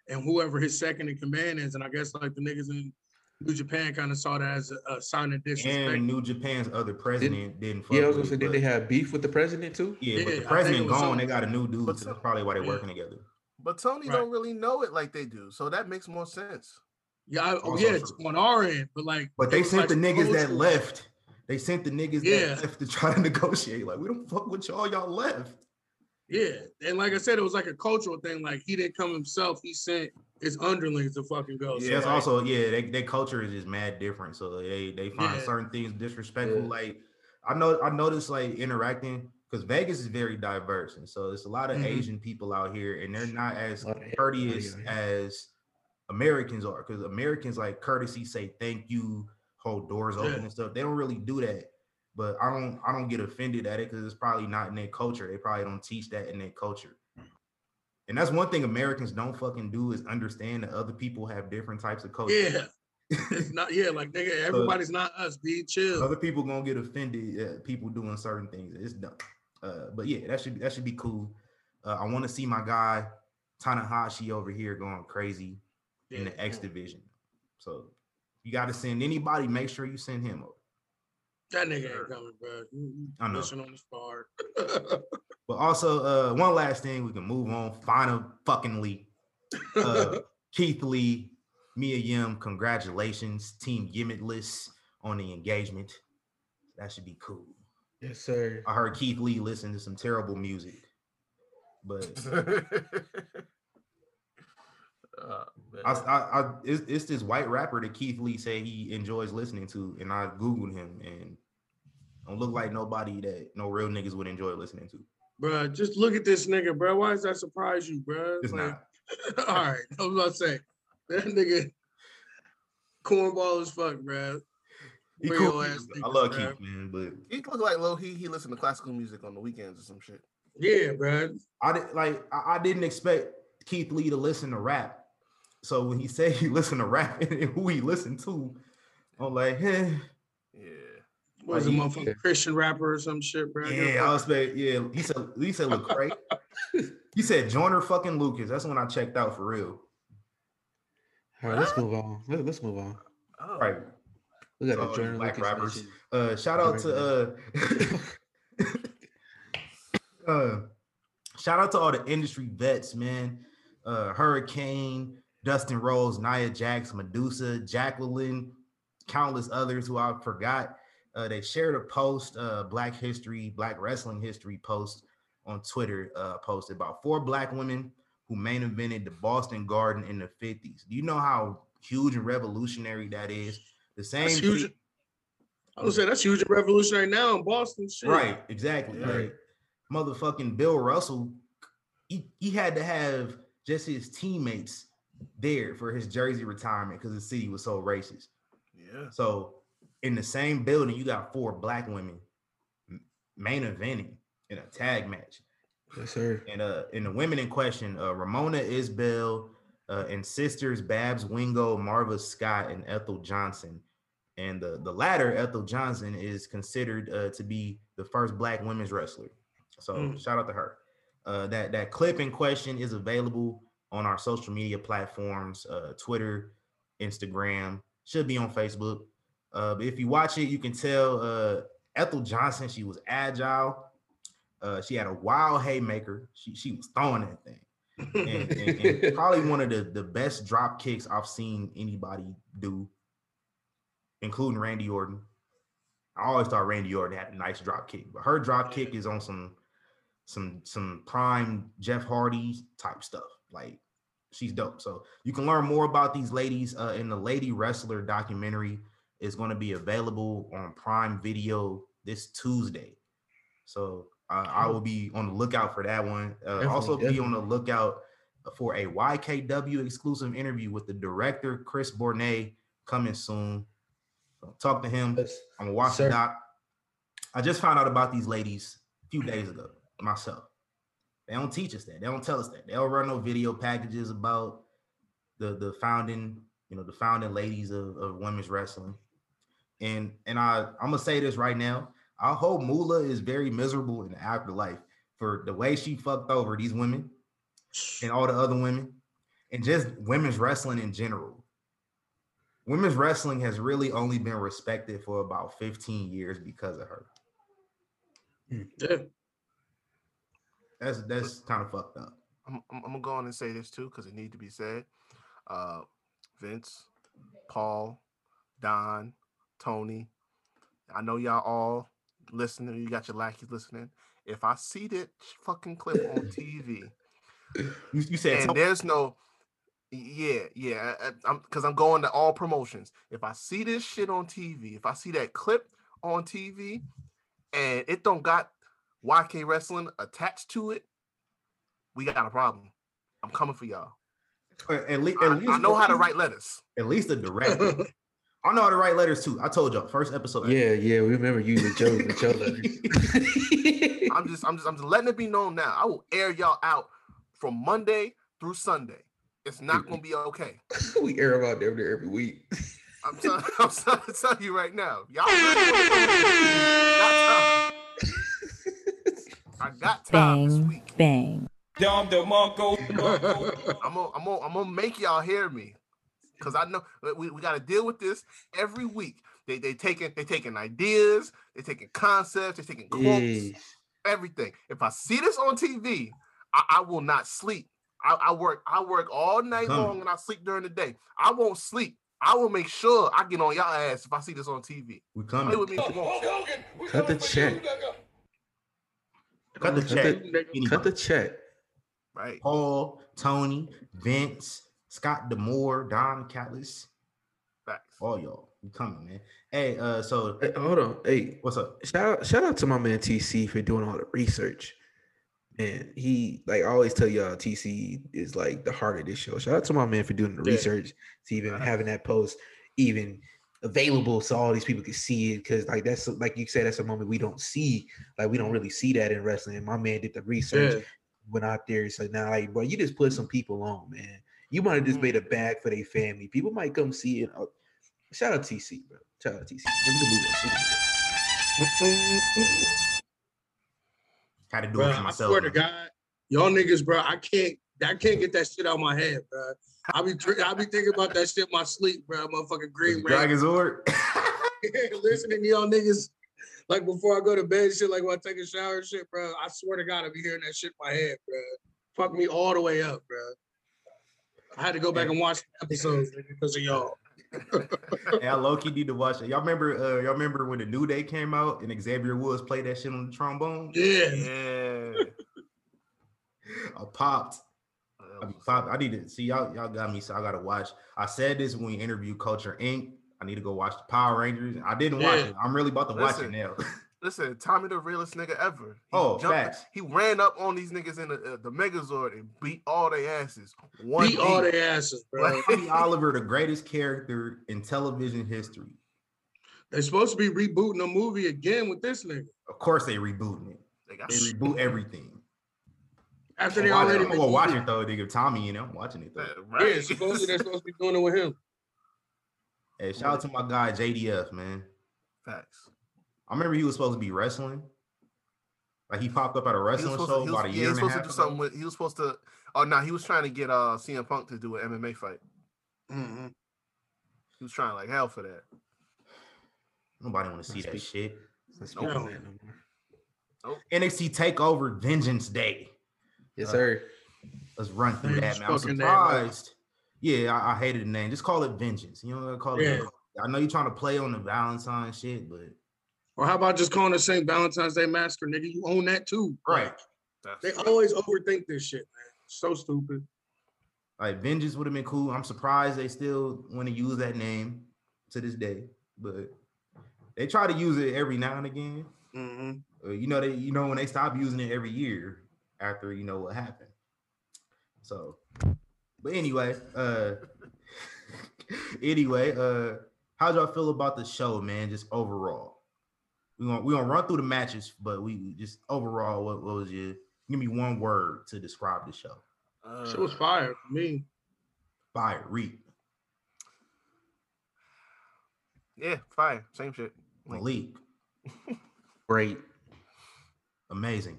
and whoever his second in command is, and I guess like the niggas in New Japan kind of saw that as a, a sign of disrespect. And New Japan's other president didn't. Fuck yeah, I was with gonna say, did they have beef with the president too? Yeah, Yeah, but the president it was gone. They got a new dude, But so so- that's probably why they're Yeah. working together. But Tony Right. don't really know it like they do, so that makes more sense. yeah, I, oh, yeah, it's true. on our end, but like, But they sent like, the niggas that left. They sent the niggas Yeah. that left to try to negotiate. Like we don't fuck with y'all. Y'all left. Yeah, and like I said, it was like a cultural thing. Like he didn't come himself; he sent his underlings to fucking go. So, Yeah, that's like, also yeah. They, their culture is just mad different, so they they find Yeah. certain things disrespectful. Yeah. Like I know I noticed like interacting because Vegas is very diverse, and so there's a lot of Mhm. Asian people out here, and they're not as A lot of courteous everybody as Americans are. Because Americans like courtesy, say thank you, hold doors open Yeah. and stuff. They don't really do that. But I don't I don't get offended at it because it's probably not in their culture. They probably don't teach that in their culture. And that's one thing Americans don't fucking do is understand that other people have different types of culture. Yeah, it's not. Yeah, like nigga, everybody's not us. Be chill. other people gonna get offended at people doing certain things. It's dumb. Uh, but yeah, that should that should be cool. Uh, I want to see my guy Tanahashi over here going crazy in the X division. So you got to send anybody. Make sure you send him over. That nigga ain't coming, bro. You, you I know. pushing on the spar. But also, uh, one last thing, we can move on. Final fucking leak. Uh, Keith Lee, Mia Yim, congratulations, Team Gimmitless on the engagement. That should be cool. Yes, sir. I heard Keith Lee listen to some terrible music, but Uh. I, I, I it's, it's this white rapper that Keith Lee say he enjoys listening to, and I googled him, and don't look like nobody that no real niggas would enjoy listening to. Bruh, just look at this nigga, bro. Why does that surprise you, bro? It's not. all right, I was about to say that nigga cornball as fuck, bro. He Real cool. ass I love bruh. Keith, man, but he look like low. He he listen to classical music on the weekends or some shit. Yeah, bro. I did like I, I didn't expect Keith Lee to listen to rap. So when he said he listened to rap and who he listened to, I'm like, eh. Yeah. Was a motherfucking yeah. Christian rapper or some shit, bro. yeah, I was expect, yeah. He said he said Lecrae. he said Joyner fucking Lucas. That's when I checked out for real. All right, let's move on. Let, us move on. Oh. Right. We got So, a you black Lucas rappers. mention. Uh, shout out to uh, uh, shout out to all the industry vets, man. Uh, Hurricane, Dustin Rhodes, Nia Jax, Medusa, Jacqueline, countless others who I forgot. Uh, they shared a post, uh, Black History, Black Wrestling History post on Twitter, uh, posted about four black women who main evented the Boston Garden in the 50s. Do you know how huge and revolutionary that is? The same That's huge. pe- I was saying that's huge and revolutionary now in Boston. Shit. Right, exactly. Yeah. Like motherfucking Bill Russell, he, he had to have just his teammates there for his jersey retirement because the city was so racist. Yeah. So in the same building, you got four black women main eventing in a tag match. Yes, sir. And uh in the women in question, uh Ramona Isbell uh, and sisters Babs Wingo, Marva Scott, and Ethel Johnson. And the, the latter, Ethel Johnson, is considered uh, to be the first black women's wrestler. So Mm. shout out to her. Uh, that that clip in question is available on our social media platforms, uh, Twitter, Instagram, should be on Facebook. Uh, but if you watch it, you can tell uh, Ethel Johnson, she was agile. Uh, she had a wild haymaker. She she was throwing that thing, and, and, and probably one of the the best drop kicks I've seen anybody do, including Randy Orton. I always thought Randy Orton had a nice drop kick, but her drop kick is on some some some prime Jeff Hardy type stuff. Like she's dope. So you can learn more about these ladies uh, in the Lady Wrestler documentary. is going to be available on Prime Video this Tuesday. So uh, I will be on the lookout for that one. Uh, Definitely, also, be on the lookout for a YKW exclusive interview with the director Chris Bournea coming soon. So talk to him. Yes. I'm gonna watch Sir. the doc. I just found out about these ladies a few days ago myself. They don't teach us that. They don't tell us that. They don't run no video packages about the the founding, you know, the founding ladies of, of women's wrestling. And and I I'm gonna say this right now. I hope Moolah is very miserable in the afterlife for the way she fucked over these women and all the other women, and just women's wrestling in general. Women's wrestling has really only been respected for about 15 years because of her. Hmm. Yeah. That's that's kind of fucked up. I'm, I'm, gonna go on and say this too because it need to be said. Uh, Vince, Paul, Don, Tony, I know y'all all listening. You got your lackeys listening. If I see that fucking clip on TV You, you said and there's no, yeah, yeah, I- I'm because I'm going to all promotions. If I see this shit on TV, if I see that clip on TV, and it don't got YK Wrestling attached to it, we got a problem. I'm coming for y'all. at least, I, at least I know how to write letters. At least the director. I know how to write letters too. I told y'all first episode. Yeah, yeah, we remember you with Joe with Joe letters. I'm just, I'm just, I'm just letting it be known now. I will air y'all out from Monday through Sunday. It's not gonna be okay. we air them out there, there every week. I'm telling, I'm trying to tell you right now. Y'all got time. I got time this Bang, week. bang. Dom DeMarco. I'm gonna, I'm gonna, I'm gonna make y'all hear me, cause I know we, we got to deal with this every week. They they taking they taking ideas, they taking concepts, they taking quotes, Yes. everything. If I see this on TV, I, I will not sleep. I, I work I work all night Coming. long and I sleep during the day. I won't sleep. I will make sure I get on y'all ass if I see this on TV. We Play coming. with me if you want. Cut the check. Cut the Cut check. the- Cut the check. Right. Paul, Tony, Vince, Scott D'Amore, Don Callis, Facts. all y'all. We coming, man. Hey, uh, so Hey, hold on. Hey, what's up? shout out, shout out to my man TC for doing all the research. And he like I always tell y'all, TC is like the heart of this show. Shout out to my man for doing the Yeah. research, to even having that post even available so all these people can see it. Cause like that's like you said, that's a moment we don't see. Like we don't really see that in wrestling. And my man did the research, Yeah. went out there so "Now, like, bro, you just put some people on, man. You might have just made a bag for their family. People might come see it. Uh, Shout out TC, bro. Shout out TC. Let me move on, let me move on. Had to do Bro, it for myself I myself. swear to. God, y'all niggas, bro, I can't, I can't get that shit out of my head, bro. I be, I be thinking about that shit in my sleep, bro. Motherfucking Green Ranger. Dragon Zord. Listening to y'all niggas, like before I go to bed, shit, like when I take a shower, shit, bro. I swear to God, I be hearing that shit in my head, bro. Fuck me all the way up, bro. I had to go back and watch the episodes because of y'all. I low key need to watch it. Y'all remember? Uh, y'all remember when the New Day came out and Xavier Woods played that shit on the trombone? Yeah. Yeah. I popped. I be pop. I need to see y'all. Y'all got me, so I gotta watch. I said this when we interviewed Culture Inc. I need to go watch the Power Rangers. I didn't watch it. I'm really about to watch it Listen, now. Listen, Tommy the realest nigga ever. He Oh, jumped- facts. He ran up on these niggas in the, uh, the Megazord and beat all their asses. One Beat all beat. their asses, bro. Tommy Oliver, the greatest character in television history. They're supposed to be rebooting a movie again with this nigga. Of course, they rebooting it. They got They reboot everything. After they I'm already gonna go watch rebooted it though, nigga. Tommy, you know, I'm watching it though. Yeah, Yeah, right. supposedly they're supposed to be doing it with him. Hey, shout out to my guy JDF, man. Facts. I remember he was supposed to be wrestling. Like he popped up at a He wrestling show to, he about was, a yeah, year he was and a supposed to do ago. something with. He was supposed to. Oh no, he was trying to get uh CM Punk to do an MMA fight. Mhm. He was trying like hell for that. Nobody want to see Let's that speak- shit. Let's No. no more. NXT Takeover Vengeance Day. Yes, Uh, sir. Let's run through that, man. I'm fucking name, surprised. Yeah, I, I hated the name. Just call it Vengeance. You know, what I call it. Yeah. Vengeance. I know you're trying to play on the Valentine shit, but Or how about just calling it St. Valentine's Day Master, nigga? You own that too. right. That's They always overthink this shit, man. So stupid. Like Vengeance would have been cool. I'm surprised they still want to use that name to this day, but they try to use it every now and again. Mhm. Uh, you know they you know when they stop using it every year after you know what happened. So, but anyway, uh anyway, uh how y'all feel about the show, man? Just overall. We're gonna we're gonna run through the matches, but we just overall, what, what was your give me one word to describe the show? uh, Shit was fire for me. Fire, reap, Yeah, fire. Same shit. Like, Malik, Great. amazing.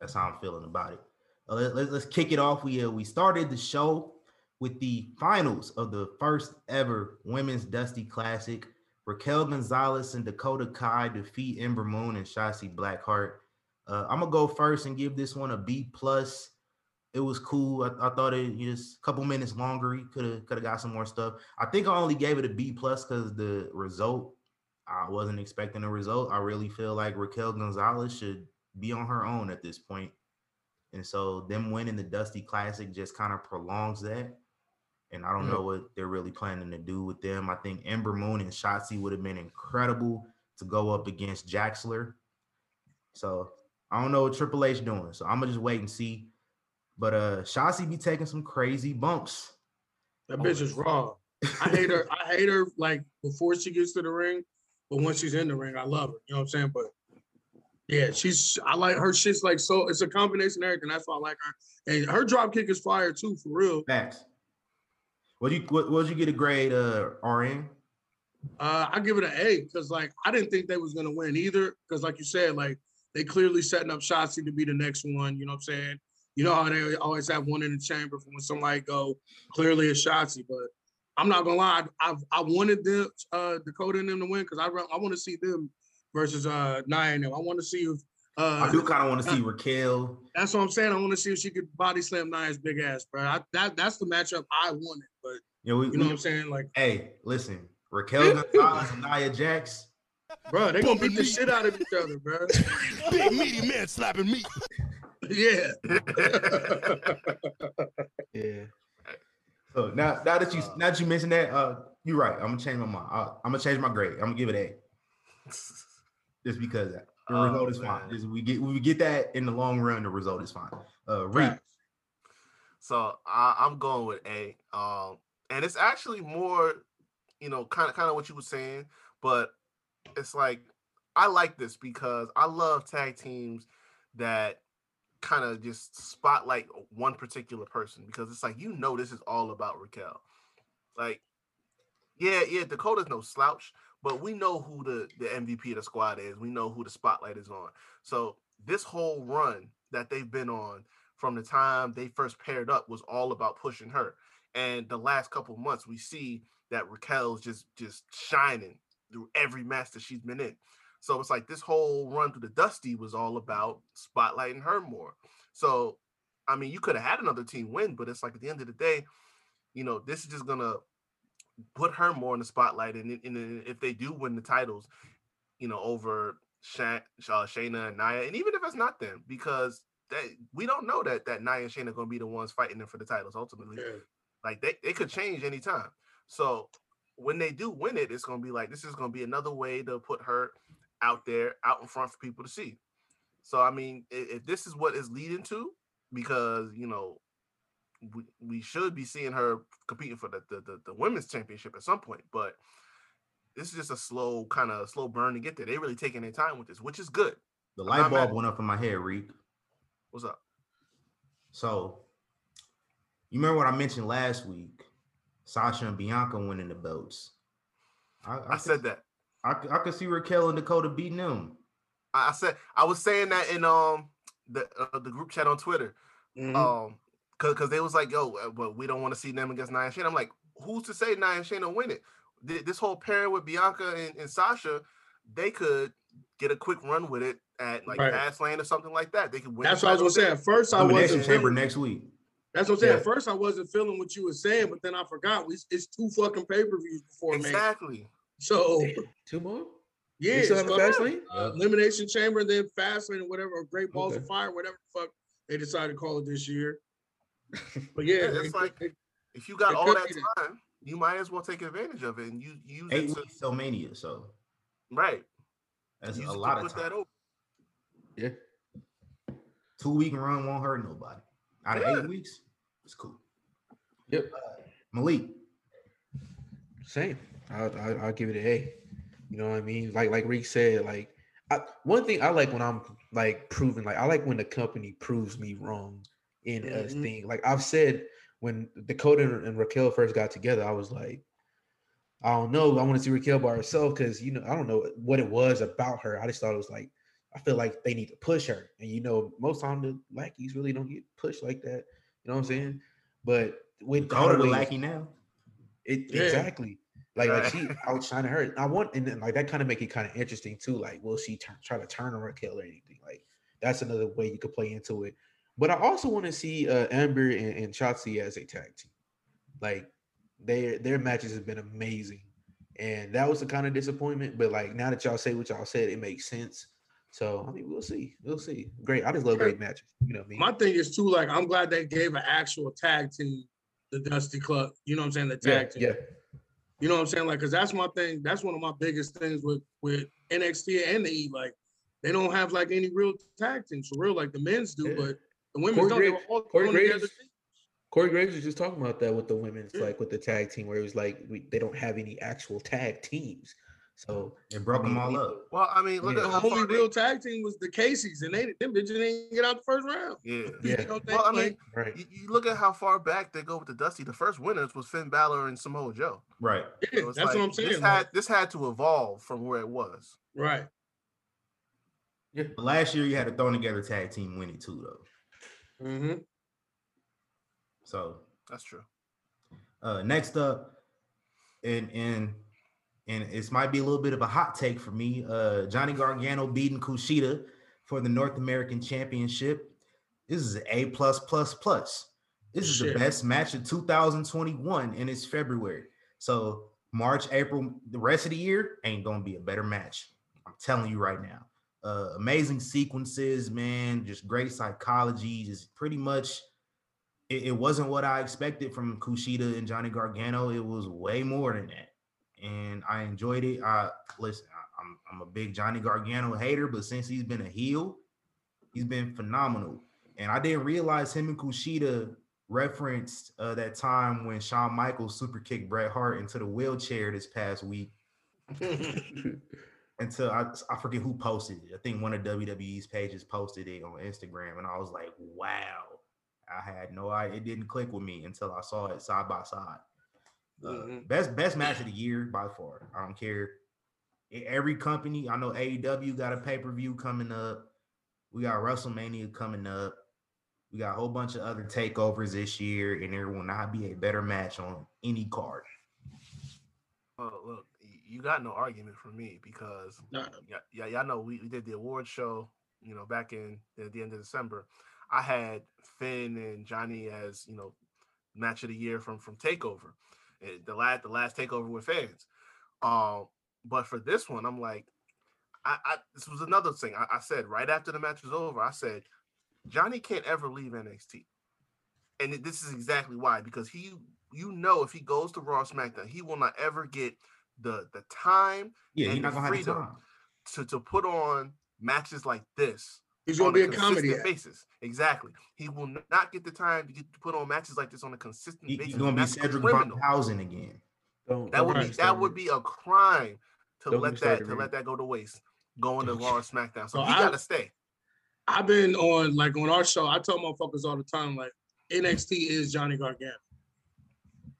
That's how I'm feeling about it. Uh, let, us kick it off. We uh, we started the show with the finals of the first ever women's Dusty Classic. Raquel Gonzalez and Dakota Kai defeat Ember Moon and Shotzi Blackheart. Uh, I'm gonna go first and give this one a B plus. It was cool. I, I thought it just a couple minutes longer. He could have could have got some more stuff. I think I only gave it a B plus because the result. I wasn't expecting a result. I really feel like Raquel Gonzalez should be on her own at this point. And so them winning the Dusty Classic just kind of prolongs that. And I don't Mhm. know what they're really planning to do with them. I think Ember Moon and Shotzi would have been incredible to go up against Jaxler. So I don't know what Triple H doing. So I'm gonna just wait and see. But uh Shotzi be taking some crazy bumps. That bitch is raw. I hate her. I hate her like before she gets to the ring, but once she's in the ring, I love her. You know what I'm saying? But yeah, she's I like her shit's like so it's a combination of everything. That's why I like her. And her drop kick is fire too, for real. Facts. What you what would you get a grade uh RN? Uh, I give it an A because like I didn't think they was gonna win either. Because like you said, like they clearly setting up Shotzi to be the next one. You know what I'm saying? You know how they always have one in the chamber for when somebody go clearly it's Shotzi. But I'm not gonna lie, I've, I wanted them uh Dakota and them to win because I I want to see them versus uh Nia and. I want to see if Uh, I do kind of want to see Raquel. That's what I'm saying. I want to see if she could body slam Nia's big ass, bro. I, that that's the matchup I wanted. But You know, we, you know we- what I'm saying? Like, hey, listen, Raquel Gonzalez and Nia Jax. bro, they gonna beat the shit out of each other, bro. Big meaty man slapping me. yeah. Yeah. So now, now that you Uh, now that you mentioned that, uh, you're right. I'm gonna change my mind. I, I'm gonna change my grade. I'm gonna give it A, just because the Oh, result is fine. man. Just we get we get that in the long run. The result is fine. Uh, Reed, So I, I'm going with A. Um, and it's actually more, you know, kind of kind of what you were saying, but it's like I like this because I love tag teams that kind of just spotlight one particular person because it's like you know this is all about Raquel. Like, yeah, yeah, Dakota's no slouch, but we know who the the MVP of the squad is. We know who the spotlight is on. So this whole run that they've been on from the time they first paired up was all about pushing her. And the last couple months, we see that Raquel's just just shining through every match that she's been in. So it's like this whole run through the Dusty was all about spotlighting her more. So, I mean, you could have had another team win, but it's like at the end of the day, you know, this is just gonna put her more in the spotlight. And, and if they do win the titles, you know, over Sha- uh, Shayna and Nia, and even if it's not them, because that we don't know that that Nia and Shayna are going to be the ones fighting them for the titles ultimately. Yeah. Like they, they could change anytime. So when they do win it, it's going to be like this is going to be another way to put her out there, out in front for people to see. So I mean, if, if this is what is leading to, because you know, we, we should be seeing her competing for the, the the the women's championship at some point, but this is just a slow kind of slow burn to get there. They really taking their time with this, which is good. the I'm light bulb went up in my head, Reed. What's up? So you remember what I mentioned last week? Sasha and Bianca winning the belts. I, I said that. I, I could see Raquel and Dakota beating them. I I said I was saying that in um the uh, the group chat on Twitter. Mhm. Um, cause, cause they was like, yo, uh, but we don't want to see them against Nia and Shayna. I'm like, who's to say Nia and Shayna win it? This whole pairing with Bianca and, and Sasha, they could get a quick run with it at like Right. Fastlane or something like that. They could win. That's what I was gonna say. At first, I wasn't chamber feeling, next week. That's what I'm saying. At first, I wasn't feeling what you were saying, but then I forgot. We, it's two fucking pay per views before there. man. Exactly. So Damn, Two more? yeah, You it's have a fucking- fast lane? uh, elimination chamber, and then Fastlane, or whatever, or Great Balls of Fire, whatever the fuck they decided to call it this year. But yeah, Yeah, it- it's like- it- If you got all that be that. time, you might as well take advantage of it and you use Eight it to, weeks till Mania, so right. that's a lot of put that time. over. Yeah. Two week run won't hurt nobody. Out of eight weeks, it's cool. Yep. Uh, Malik, Same. I'll, I'll, I'll give it an A. You know what I mean? Like like Rick said, like I, one thing I like when I'm like proven, like I like when the company proves me wrong in a Mhm. thing. Like I've said when Dakota and, Raquel first got together, I was like, I don't know. I want to see Raquel by herself because you know I don't know what it was about her. I just thought it was like I feel like they need to push her, and you know most time the lackeys really don't get pushed like that. You know what I'm saying? But with Dakota the lackey now. it Yeah. exactly. Like like she outshining her. I want and then like that kind of make it kind of interesting too. Like, will she turn, try to turn on Raquel or anything? Like that's another way you could play into it. But I also want to see uh Ember and, and Shotzi as a tag team. Like their their matches have been amazing. And that was the kind of disappointment. But like now that y'all say what y'all said, it makes sense. So I mean, we'll see. We'll see. Great. I just love great matches. You know what I mean? my thing is too, like, I'm glad they gave an actual tag team, the Dusty Club. You know what I'm saying? The tag yeah, team. yeah. You know what I'm saying? Like, cause that's my thing. That's one of my biggest things with with NXT and the E. Like, they don't have like any real tag teams for real. Like the men's do, Yeah. but the women's Corey don't. They Graves- all Corey. Graves- Corey Graves was just talking about that with the women's, Yeah. like with the tag team, where it was like we, they don't have any actual tag teams. So It broke them all up. Well, I mean, look Yeah. at The how far only they- real tag team was the Casey's, and they them bitches didn't get out the first round. Yeah. Yeah. You know Well, I mean, saying? right, you, you look at how far back they go with the Dusty. The first winners was Finn Balor and Samoa Joe. Right. Like, So yeah, that's like, what I'm saying. This like, had this had to evolve from where it was. right. But last year you had a thrown together tag team winning too, though. Hmm So That's true. uh next up, and and and this might be a little bit of a hot take for me. Uh Johnny Gargano beating Kushida for the North American Championship. This is A plus plus plus. This is Shit. the best match of 2021, and it's February. So March, April, the rest of the year ain't gonna be a better match. I'm telling you right now. Uh, amazing sequences, man. Just great psychology. Just pretty much, it, it wasn't what I expected from Kushida and Johnny Gargano. It was way more than that, and I enjoyed it. I listen. I, I'm I'm a big Johnny Gargano hater, but since he's been a heel, he's been phenomenal. And I didn't realize him and Kushida referenced uh, that time when Shawn Michaels super kicked Bret Hart into the wheelchair this past week until I, I forget who posted it. I think one of WWE's pages posted it on Instagram, and I was like, wow. I had no idea. It didn't click with me until I saw it side by side. Uh, Mhm. Best best match of the year by far. I don't care. Every company, I know AEW got a pay per view coming up. We got WrestleMania coming up. We got a whole bunch of other takeovers this year, and there will not be a better match on any card. Well, look, y- you got no argument from me because Nah. yeah, yeah, y'all know we, we did the award show, you know, back in at the end of December. I had Finn and Johnny as you know match of the year from from Takeover, eh, the last the last Takeover with fans. Um, but for this one, I'm like, I, I this was another thing I, I said right after the match was over. I said Johnny can't ever leave NXT, and this is exactly why because he, you know, if he goes to Raw SmackDown, he will not ever get the the time Yeah, And the gonna have the freedom. time. to to put on matches like this He's gonna be a consistent comedy. basis. Exactly. He will not get the time to get to put on matches like this on a consistent He- basis. he's gonna be that's Cedric criminal. Bonhausen again. Don't, That don't would be that started. would be a crime to Don't let that to man. let that go to waste. Going to Don't Raw or SmackDown. So So he I- gotta stay. I've been on like on our show. I tell motherfuckers all the time, like NXT is Johnny Gargano.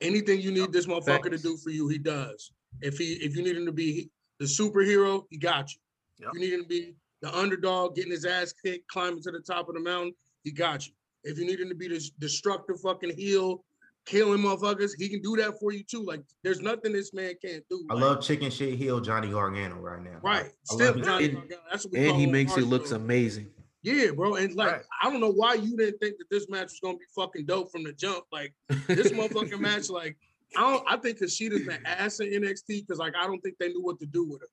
Anything you need this motherfucker to do for you, he does. If he if you need him to be the superhero, he got you. Yep. If you need him to be the underdog, getting his ass kicked, climbing to the top of the mountain, he got you. If you need him to be this destructive fucking heel, killing motherfuckers, he can do that for you too. Like there's nothing this man can't do. I Like, love chicken shit heel Johnny Gargano right now. right. I Still love it. Johnny And- Gargano. That's what we and call he makes it looks amazing. Yeah, bro. And like, Right. I don't know why you didn't think that this match was gonna be fucking dope from the jump. Like this motherfucking match, like I don't I think Kushida's been ass in NXT because like I don't think they knew what to do with him.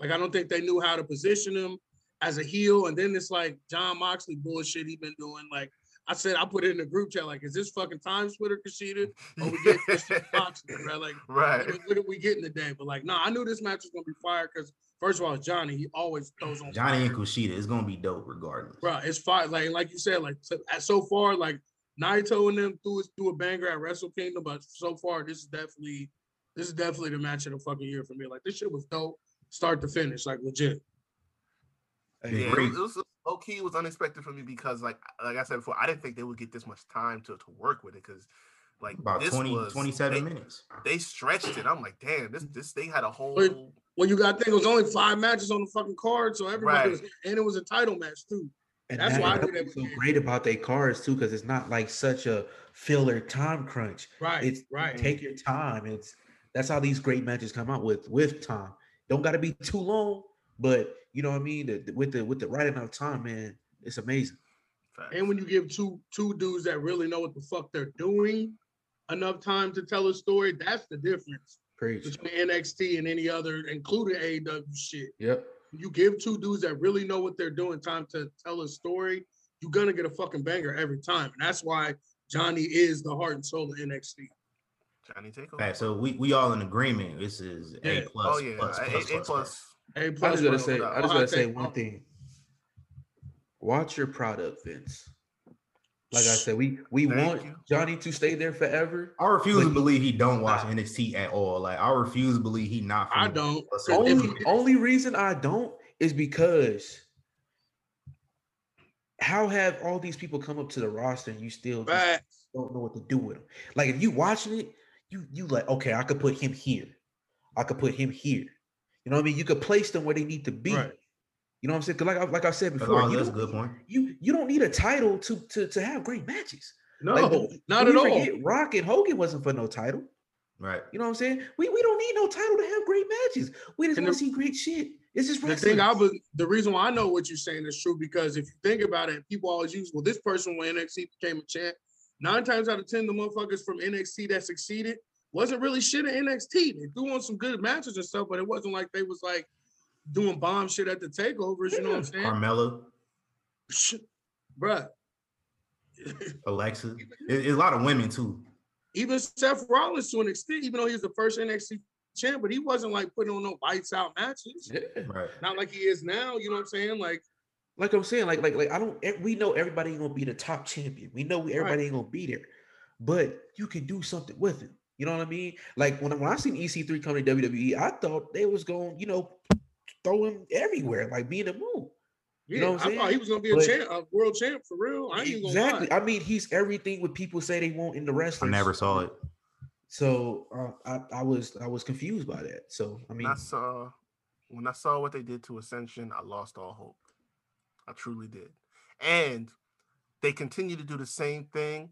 Like I don't think they knew how to position him as a heel. And then it's like Jon Moxley bullshit he been doing. Like I said, I put it in the group chat. Like, is this fucking time splitter Kushida? Or we get Christian Moxley, right? Like right. what, did we getting today? But like, nah, I knew this match was gonna be fire because first of all, Johnny, he always throws on Johnny fire. and Kushida is gonna be dope regardless. Bro, it's fine. Like, like you said, like so, so far, like Naito and them threw us threw a banger at Wrestle Kingdom, but so far, this is definitely this is definitely the match of the fucking year for me. Like this shit was dope, start to finish, like legit. Hey, Yeah, it was, it low key. It was unexpected for me because, like, like I said before, I didn't think they would get this much time to, to work with it because, like, About this 20, was 27 they, minutes. They stretched it. I'm like, damn, this this they had a whole. Wait, Well, you got to think it was only five matches on the fucking card, so everybody Right. was, and it was a title match too. And That's that- why I that's knew they what's would so get- great about their cars too, because it's not like such a filler time crunch. Right, It's right. take your time. It's that's how these great matches come out with with time. Don't got to be too long, but you know what I mean. The- the- with the with the right amount of time, man, it's amazing. Facts. And when you give two two dudes that really know what the fuck they're doing enough time to tell a story, that's the difference Preach. between NXT and any other, including AEW shit. Yep. You give two dudes that really know what they're doing time to tell a story, you're gonna get a fucking banger every time. And that's why Johnny is the heart and soul of NXT. Johnny Takeover. Okay, so we we all in agreement. This is Yeah. A plus. oh yeah, plus, A- plus, A- A plus, plus. A I plus just gotta say, I just gotta say one thing. Watch your product, Vince. Like I said, we we Thank want you. Johnny to stay there forever. I refuse to believe he don't watch Nah. NXT at all. Like I refuse to believe he not. I don't. Plus, Only only reason I don't is because how have all these people come up to the roster and you still just don't know what to do with them? Like if you watching it, you you like okay, I could put him here, I could put him here. You know what I mean? You could place them where they need to be. Right. You know what I'm saying? 'Cause like I, like I said before, all, you that's a don't, good point. you you don't need a title to to to have great matches. No, Like, don't- at we all. Rock and Hogan wasn't for no title. Right. You know what I'm saying? We we don't need no title to have great matches. We just want to see great shit. It's just The thing I was the reason why I know what you're saying is true because if you think about it, people always use well, this person when NXT became a champ, nine times out of ten, the motherfuckers from NXT that succeeded wasn't really shit at NXT. They threw on some good matches and stuff, but it wasn't like they was like doing bomb shit at the takeovers. You know what I'm saying? Carmella, Shit, Bruh. Alexa. It- it's a lot of women too. even Seth Rollins to an extent, even though he was the first NXT champ, but he wasn't like putting on no lights out matches. Yeah. Right. Not like he is now. You know what I'm saying? Like Like I'm saying, like like like I don't. We know everybody ain't gonna be the top champion. We know everybody ain't gonna be there, but you can do something with it. You know what I mean? Like when I- when I seen EC3 come to WWE, I thought they was going, you know, throw him everywhere, like be in the mood. Yeah, You know what I'm I thought he was gonna be a But- champ, a world champ for real. I ain't even gonna Exactly. lie. I mean, he's everything what people say they want in the wrestling. I never saw it. So uh, I, I was I was confused by that. So I When mean, I saw when I saw what they did to Ascension, I lost all hope. I truly did. And they continue to do the same thing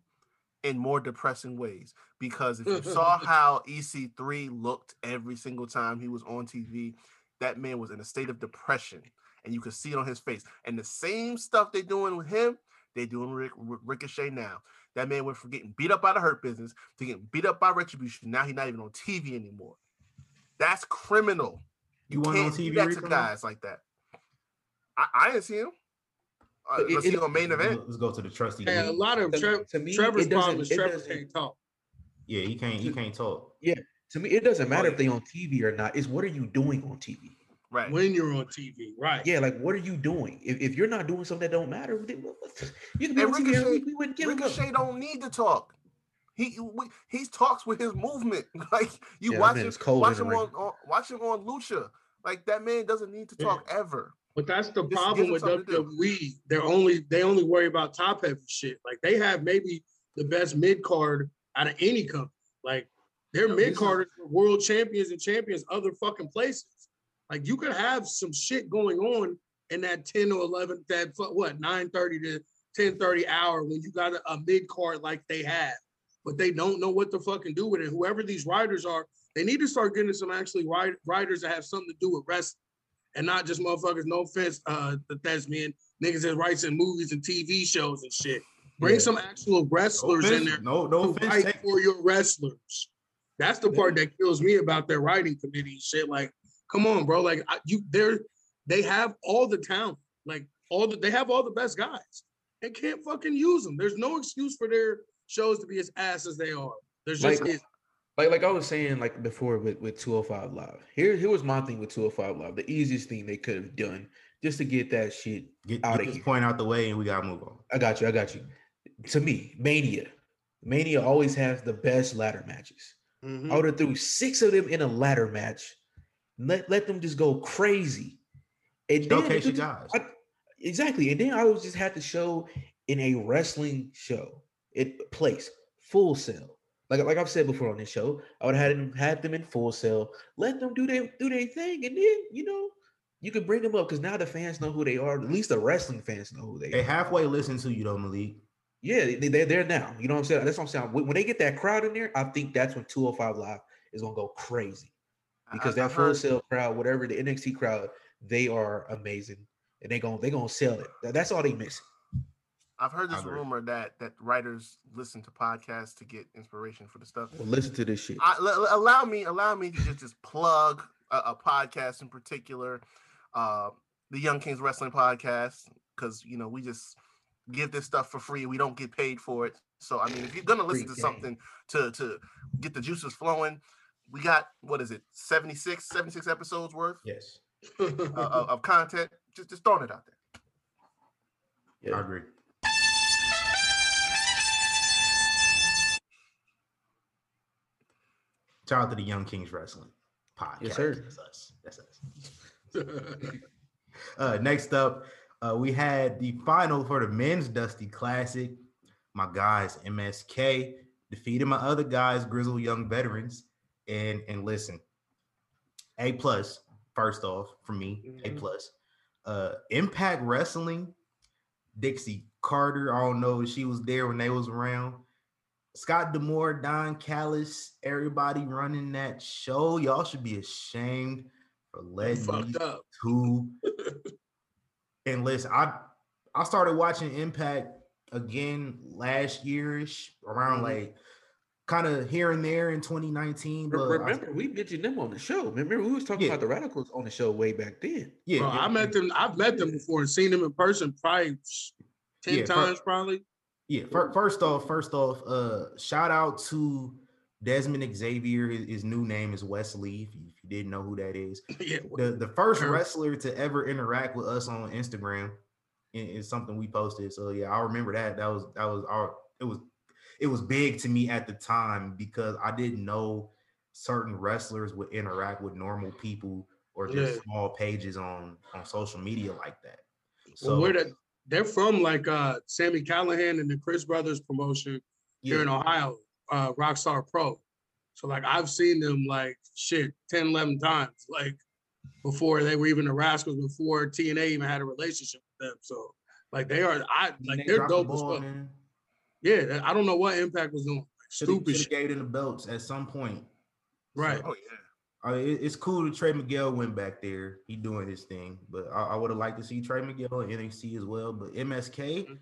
in more depressing ways. Because if you saw how EC3 looked every single time he was on TV, that man was in a state of depression. And you could see it on his face. And the same stuff they're doing with him, they're doing Rick, Rick- Ricochet now. That man went from getting beat up by the Hurt Business to getting beat up by Retribution. Now he's not even on TV anymore. That's criminal. You want on can't do TV, that to guys like that. I, I didn't see him. Uh, But it- let's see it- on main event. Let's go to the trusty. Yeah, a lot of to, Trev, to me, Trevor's problem is Trevor can't talk. Yeah, he can't. He can't talk. To me, it doesn't matter yeah. if they on TV or not. It's what are you doing on TV? Right. When you're on TV, right? Yeah, like what are you doing? If, if you're not doing something that don't matter, then what- what- you can be And TV Ricochet- We wouldn't give Ricochet him don't need to talk. He we, he talks with his movement. Like you Yeah, watch man him, is cold watch him on, on watch him on Lucha. Like that man doesn't need to Yeah. talk ever. But that's the Just problem with something to. WWE. They're only they only worry about top heavy shit. Like they have maybe the best mid card out of any company. Like their No, mid carders are world champions and champions other fucking places. Like you could have some shit going on in that 10 or 11, that what 9 30 to 10 30 hour when you got a, a mid card like they have, but they don't know what to fucking do with it. Whoever these writers are, they need to start getting some actually write, writers that have something to do with wrestling and not just motherfuckers. No offense, uh, that's men, niggas that writes in movies and TV shows and shit. Bring Yeah. some actual No wrestlers in there no, no offense. taken. for your wrestlers. That's the part that kills me about their writing committee shit. Like, come on, bro. Like, I, you, they're they have all the talent. Like, all the they have all the best guys and can't fucking use them. There's no excuse for their shows to be as ass as they are. There's just Like- like like I was saying like before with with 205 Live. Here here was my thing with 205 Live. The easiest thing they could have done just to get that shit. Get, outta get this here. point out the way, and we gotta move on. I got you. I got you. To me, Mania, Mania always has the best ladder matches. Mhm. I would have threw six of them in a ladder match. Let let them just go crazy. And then Showcase it your guys. I- exactly. And then I would just have to show in a wrestling show, it place Full Sail. Like like I've said before on this show, I would have had them had them in Full Sail. Let them do their do their thing, and then you know you can bring them up because now the fans know who they are. At least the wrestling fans know who they are. They are. halfway listen to you though, Malik. Yeah, they, they're there now. You know what I'm saying? That's what I'm saying. When when they get that crowd in there, I think that's when 205 Live is gonna go crazy because I- that I've Full Sail crowd, whatever the NXT crowd, they are amazing, and they gonna they gonna sell it. That- That's all they miss. I've heard this rumor that that writers listen to podcasts to get inspiration for the stuff. Well, listen to this shit. I, l- l- allow me, allow me to just just plug a, a podcast in particular, uh, the Young Kings Wrestling Podcast, because you know we just give this stuff for free. We don't get paid for it. So I mean, if you're gonna listen Free to game. something to to get the juices flowing, we got what is it, 76, 76 episodes worth Yes, uh, of, of content. Just just throwing it out there. Yeah. I agree. Shout out to the Young Kings Wrestling podcast. Yes, sir. That's us. That's us. Uh, next up, uh, we had the final for the men's Dusty Classic. My guys, MSK, defeated my other guys, Grizzled Young Veterans. And and listen, A plus, first off, for me, A Mhm. plus. Uh, Impact Wrestling, Dixie Carter. I don't know if she was there when they was around. Scott D'Amore, Don Callis, everybody running that show. Y'all should be ashamed for letting these up. two. and listen, I I started watching Impact again last yearish, around Mhm. like kind of here and there in 2019. But I- Remember, we mentioned them on the show. Remember, we was talking Yeah. about the Radicals on the show way back then. yeah, Bro, yeah, I met them. I've met them before and seen them in person probably ten Yeah, fir- times, probably. Yeah, fir- first off, first off, uh, shout out to Desmond Xavier. His, his new name is Wes Lee. You, didn't know who that is, yeah, the the first wrestler to ever interact with us on Instagram is something we posted. So yeah, I remember that. That was that was our. It was it was big to me at the time because I didn't know certain wrestlers would interact with normal people or just Yeah. small pages on on social media like that. well, So where that they're from, like uh Sami Callihan and the Crist Brothers promotion here in Ohio, uh Rockstar Pro. So like I've seen them like shit 10, 11 times, like before they were even the Rascalz, before TNA even had a relationship with them. So like they are, I like they they're dropped the dope as fuck. man. Yeah, I don't know what Impact was doing. Like, stupid shit. gave the belts at some point. Right. Oh yeah. It- it's cool that Trey Miguel went back there. He doing his thing, but I, I would have liked to see Trey Miguel in NXT as well. But MSK, Mhm.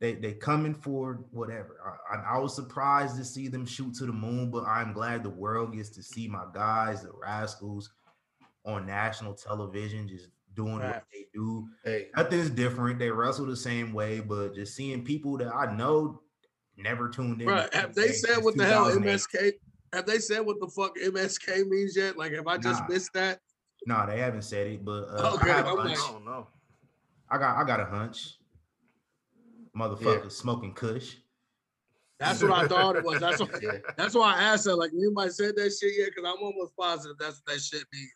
They they coming for whatever. I, I, was surprised to see them shoot to the moon, but I'm glad the world gets to see my guys, the Rascalz, on national television, just doing what they do. Hey, Nothing's different. They wrestle the same way, but just seeing people that I know never tuned in. Have they said what the hell MSK? Have they said what the fuck MSK means yet? Like, have I just Nah. missed that? No, they haven't said it, but uh, Okay, I, have a hunch. like- I don't know. I got I got a hunch. Motherfucker smoking Kush. That's what I thought it was. That's what, yeah. that's why I asked her. Like, you might said that shit yet? Because I'm almost positive that's what that shit means.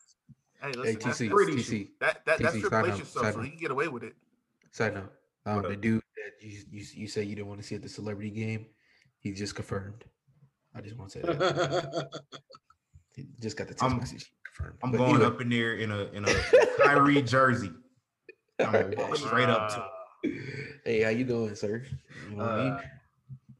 Hey, Hey, listen, that's, TC, pretty TC. that that that's TC, Triple sign H stuff, so up. he can get away with it. Side note, um, the dude that you you you say you didn't want to see at the celebrity game, he just confirmed. I just want to say that he just got the text I'm- message confirmed. I'm But going anyway, up in there in a in a Kyrie jersey. I'm gonna walk straight up to. Hey, how you doing, sir? You know what I mean? Uh,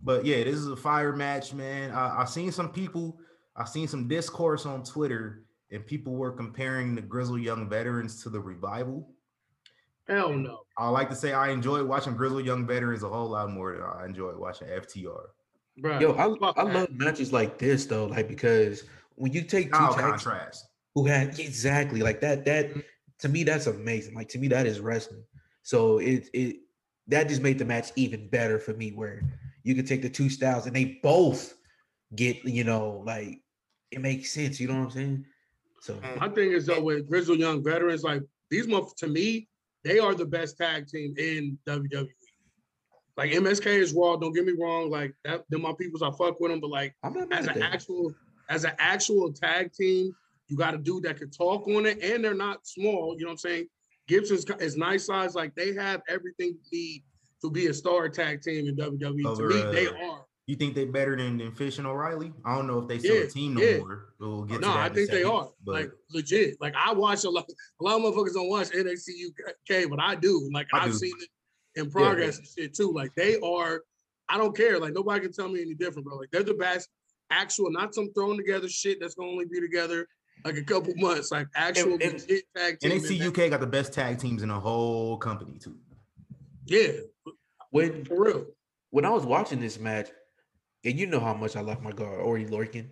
but yeah, this is a fire match, man. I, I seen some people, I seen some discourse on Twitter, and people were comparing the Grizzled Young Veterans to the revival. Hell no. I like to say I enjoy watching Grizzled Young Veterans a whole lot more than I enjoy watching FTR. Bro, Yo, I, I love matches like this though, like because when you take two Now contrast. who had exactly like that that to me that's amazing like to me that is wrestling so it it that just made the match even better for me where you could take the two styles and they both get you know like it makes sense you know what i'm saying so My thing is though with Grizzled Young Veterans, like these months to me, they are the best tag team in WWE. Like MSK is raw. Don't get me wrong. Like that, them my peoples. I fuck with them, but like i'm not as an actual as an actual tag team, you got a dude that could talk on it, and they're not small. You know what I'm saying? Gibson's is nice size. Like they have everything you need to be a star tag team in WWE. Over, to me, they uh, are. You think they better than, than Fish and O'Reilly? I don't know if they still Yeah, a team no yeah. more. We'll get No, I think they are. But Like legit. Like I watch a lot. A lot of motherfuckers don't watch NXT UK, but I do. Like I I've do. seen it in progress and shit too. Like they are. I don't care. Like nobody can tell me any different, bro. Like they're the best. Actual, not some thrown together shit that's gonna only be together like a couple months. Like actual and- legit tag team. NXT UK got the best tag teams in the whole company too. Yeah, when for real. when i was watching this match and you know how much i like my guy Oney Lorcan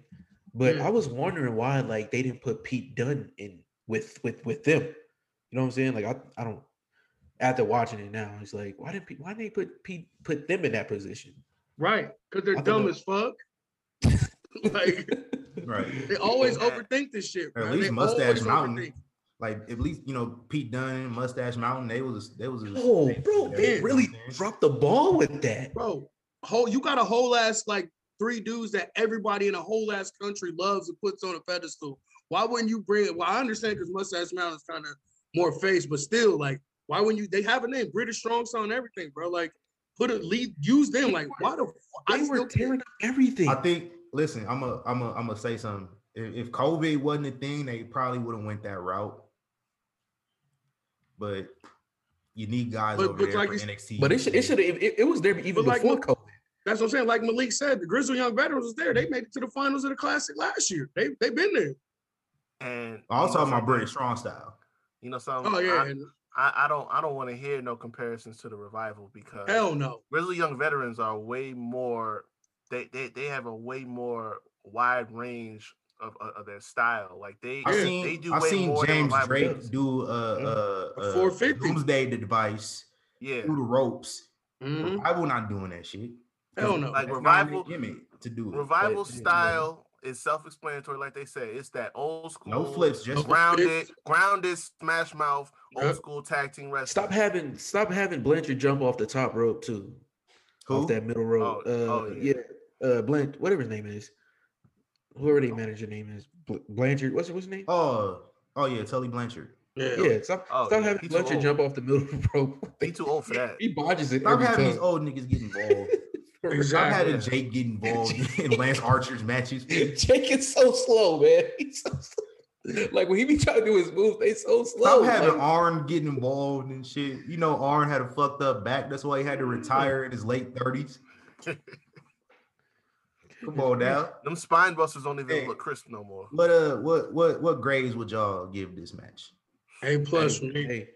but Yeah. i was wondering why like they didn't put Pete Dunne in with with with them you know what i'm saying like i, I don't after watching it now it's like why didn't Pete, why didn't they put pete put them in that position Right. Because they're I dumb that- as fuck. like Right. they always Yeah. overthink this shit. Or bro. at least They Mustache Mountain. overthink. Like at least you know Pete Dunne, Mustache Mountain. They was they was. oh they- bro they- they really what I'm saying? dropped the ball with that bro. Whole you got a whole ass like three dudes that everybody in a whole ass country loves and puts on a pedestal. Why wouldn't you bring it? Well, I understand because Mustache Mountain is kind of more face, but still, like, why wouldn't you? They have a name, British Strong Style and everything, bro. Like, put a lead, use them. Like, why the? I they still were tearing up everything I think. Listen, I'm a I'm a I'm gonna say something. If, if COVID wasn't a thing, they probably would have went that route. But you need guys But- over but there like for NXT. but it should it should it, it was there even But before look- covid That's what I'm saying. Like Malik said, the Grizzled Young Veterans was there. They made it to the finals of the Classic last year. They they been there. And I was you know talking about something? British strong style. You know something? Oh yeah, I, I, I don't I don't want to hear no comparisons to the revival because hell no. Grizzled Young Veterans are way more. They they they have a way more wide range of, of, of their style. Like they I Yeah. they seen do I way seen more than James Revival Drake does. do uh Yeah. uh, A uh 450. Doomsday the device Yeah, through the ropes. Mhm. Revival not doing that shit. Hell no. Like That's not in their Revival- gimmick to do it. revival But, yeah. style is self-explanatory. Like they say, it's that old school, No flips, just No grounded, flips. grounded smash mouth, old school tag team wrestling. Stop having stop having Blanchard jump off the top rope too. Who? Off that middle rope. Oh, uh, oh, yeah. yeah. Uh Blanch, whatever his name is. Whoever their manager name is. Blanchard. What's what's his name? Oh, oh yeah, Tully Blanchard. Yeah. yeah, stop, Oh, stop yeah, having he too Blanchard old. jump off the middle of the rope. He too old for that. he bodges it Stop every having time. these old niggas get involved. Stop Exactly. having Jake get involved in Lance Archer's matches. Jake is so slow, man. He's so slow. Like when he be trying to do his moves, they so slow. Stop slow. having like- Arn getting involved and shit. You know, Arn had a fucked up back. That's why he had to retire in his late 30s. Come on now. Them spine busters don't even Hey. look crisp no more. What uh what what what grades would y'all give this match? A plus for hey, me. hey,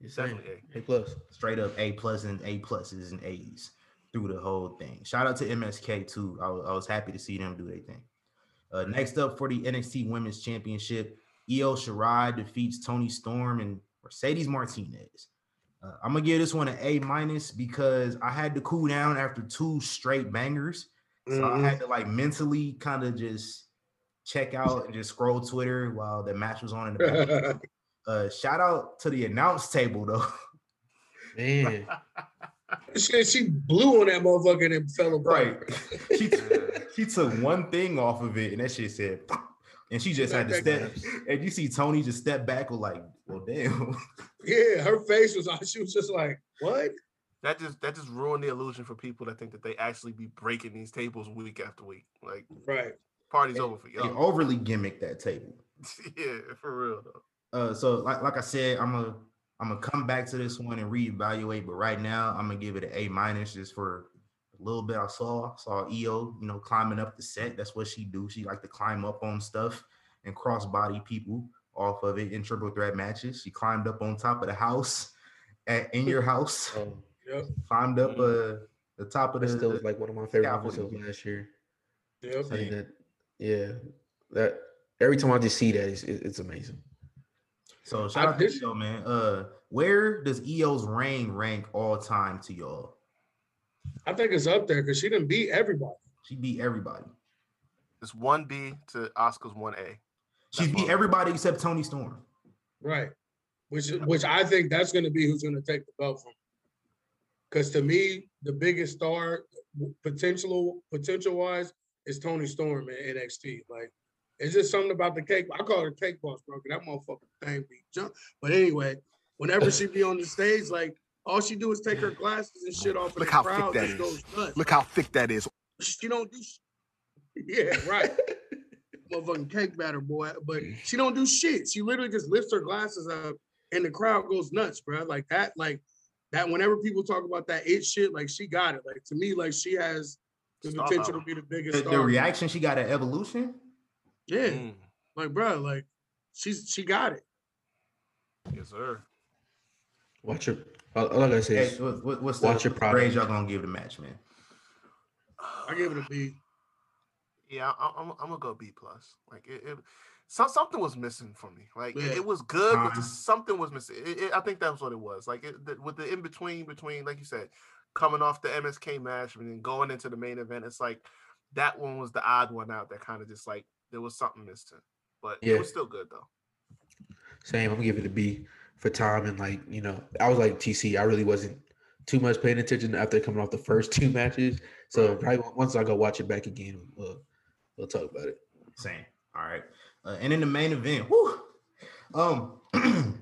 you're saying Definitely A plus. Straight up A plus and A pluses and A's through the whole thing. Shout out to MSK too. I was, I was happy to see them do their thing. Uh, next up for the NXT Women's Championship, Io Shirai defeats Toni Storm and Mercedes Martinez. Uh, I'm gonna give this one an A minus because I had to cool down after two straight bangers. So I Mhm. had to like mentally kind of just check out and just scroll Twitter while the match was on in the background. uh, shout out to the announce table though. Man. Shit, she blew on that motherfucker and fell apart. Right. she, she took one thing off of it and that shit said, and she just had to step. And you see Toni just step back with like, well, damn. Yeah, her face was on. She was just like, "What?" That just that just ruined the illusion for people that think that they actually be breaking these tables week after week. Like Right. party's over for y'all. overly gimmick that table. yeah, for real though. Uh, so like like I said, I'm gonna I'm gonna come back to this one and reevaluate. But right now, I'm gonna give it an A minus just for a little bit I saw. Saw Io, you know, climbing up the set. That's what she do. She like to climb up on stuff and cross body people off of it in triple threat matches. She climbed up on top of the house at in your house. Yep. climbed up uh the top of that the, still was like one of my favorite moments of last year. Yep. I that, yeah, that every time I just see that, it's, it's amazing. So shout I out to did- Io, man. Uh, where does Io's reign rank all time to y'all? I think it's up there because she didn't beat everybody. She beat everybody. It's one B to Asuka's one A. She beat everybody except Toni Storm. Right. Which which I think that's going to be who's going to take the belt from. Because to me, the biggest star potential potential wise is Toni Storm in NXT. Like, it's just something about the cake. I call her cake boss, bro. That motherfucking thing be jump. But anyway, whenever she be on the stage, like all she do is take her glasses and shit off, Look the how thick crowd that just goes nuts. Look how thick that is. She don't do. sh- Yeah, right. motherfucking cake batter, boy. But she don't do shit. She literally just lifts her glasses up, and the crowd goes nuts, bro. Like that, like that. Whenever people talk about that it shit, like she got it. Like to me, like she has the Star potential power. to be the biggest The, star. the reaction she got at Evolution. yeah, Mm, like bro, like she's she got it. yes, sir. Watch your. All, all I gotta say Hey, is, what, what- what's Watch the your product. grade y'all gonna give the match, man? I give it a B. Yeah, I, I'm, I'm gonna go B plus. Like it, it so, something was missing for me. Like it, Yeah. it was good, but Uh-huh. just something was missing. It, it- I think that's what it was. Like it, the, with the in between, between like you said, coming off the MSK match and then going into the main event, it's like that one was the odd one out. That kind of just like there was something missing, but Yeah. it was still good though. same. I'm gonna give it a B for time and like you know, I was like TC. I really wasn't too much paying attention after coming off the first two matches. So Right. probably once I go watch it back again, we'll, we'll talk about it. Same. All right. Uh, and in the main event, whew, um,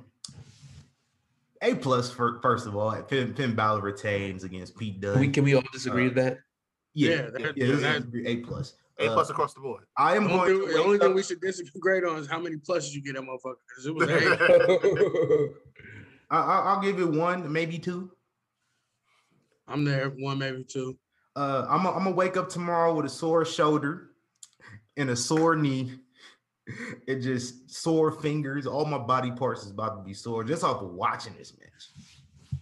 A plus for first of all, Finn, Finn Balor retains against Pete Dunne. Can we can we all disagree Uh, with that? yeah, Yeah, yeah, that- yeah, this that- is A plus. A Uh, plus across the board. I am The only, to thing- the only thing we should disagree on is how many pluses you get that motherfucker. 'cause it was A. I, I- I'll give it one, maybe two. I'm there, one maybe two. Uh, I'm gonna wake up tomorrow with a sore shoulder and a sore knee. It just sore fingers. All my body parts is about to be sore just off of watching this match.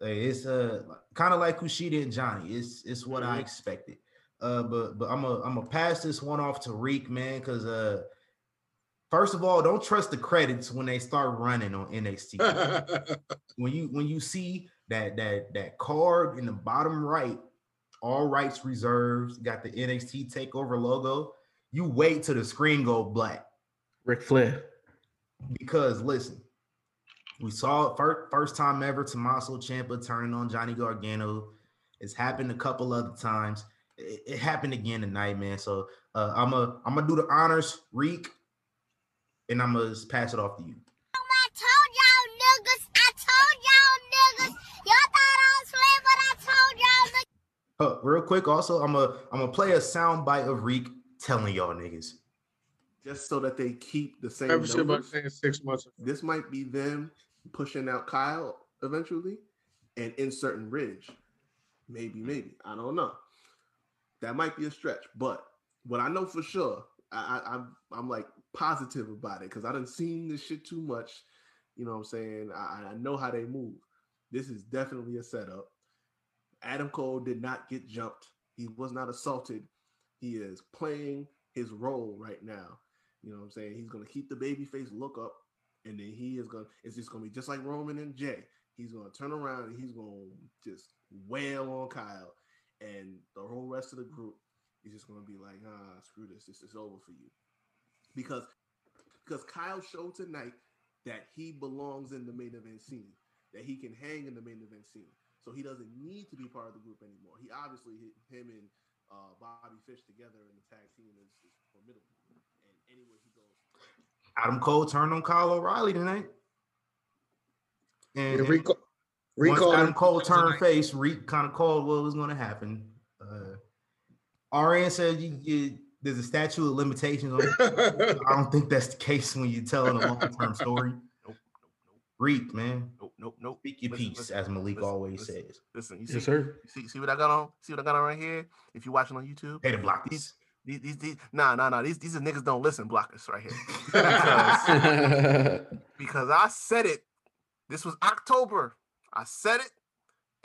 Hey, it's uh kind of like Kushida and Johnny. It's it's what I Mhm. expected. Uh, but but I'm a I'm gonna pass this one off to Reek, man, because uh, first of all, don't trust the credits when they start running on NXT when you when you see that that that card in the bottom right, all rights reserved, got the NXT takeover logo, you wait till the screen go black. Reek Flair. Because listen, we saw it first, first time ever Tommaso Ciampa turning on Johnny Gargano. It's happened a couple other times. It, it happened again tonight, man. So uh, I'm a I'm gonna do the honors, Reek, and I'm gonna pass it off to you. I told y'all niggas. I told y'all niggas. Y'all thought I was playing, but I told y'all niggas. Uh, real quick, also, I'm a I'm gonna play a sound bite of Reek telling y'all niggas. Just so that they keep the same Membership by saying six months. This might be them pushing out Kyle eventually and inserting Ridge. Maybe, maybe. I don't know. That might be a stretch, but what I know for sure, I, I I'm I'm like positive about it because I didn't seen this shit too much. You know what I'm saying? I, I know how they move. This is definitely a setup. Adam Cole did not get jumped. He was not assaulted. He is playing his role right now. You know what I'm saying? He's gonna keep the babyface look up, and then he is gonna. It's just gonna be just like Roman and Jey. He's gonna turn around and he's gonna just wail on Kyle, and the whole rest of the group is just gonna be like, ah, screw this. This is over for you, because because Kyle showed tonight that he belongs in the main event scene, that he can hang in the main event scene. So he doesn't need to be part of the group anymore. He obviously hit him and uh, Bobby Fish together in the tag team is, is formidable. And anywhere he goes, Adam Cole turned on Kyle O'Reilly tonight. And, Yeah, and Rico, once Rico Adam Cole turned face, Reek kind of called what was going to happen. Uh, RN said you, you there's a statute of limitations on. I don't think that's the case when you're telling a long term story. nope, nope, nope, Reek, man. Nope, nope, nope. Speak your Listen, piece, listen, as Malik listen, always listen. says. Listen, you see, Yes, sir. you see, see what I got on? See what I got on right here? If you're watching on YouTube, Hey, to block these. these, these, these nah, nah, nah. These, these are niggas don't listen blockers right here. because I said it. This was October. I said it,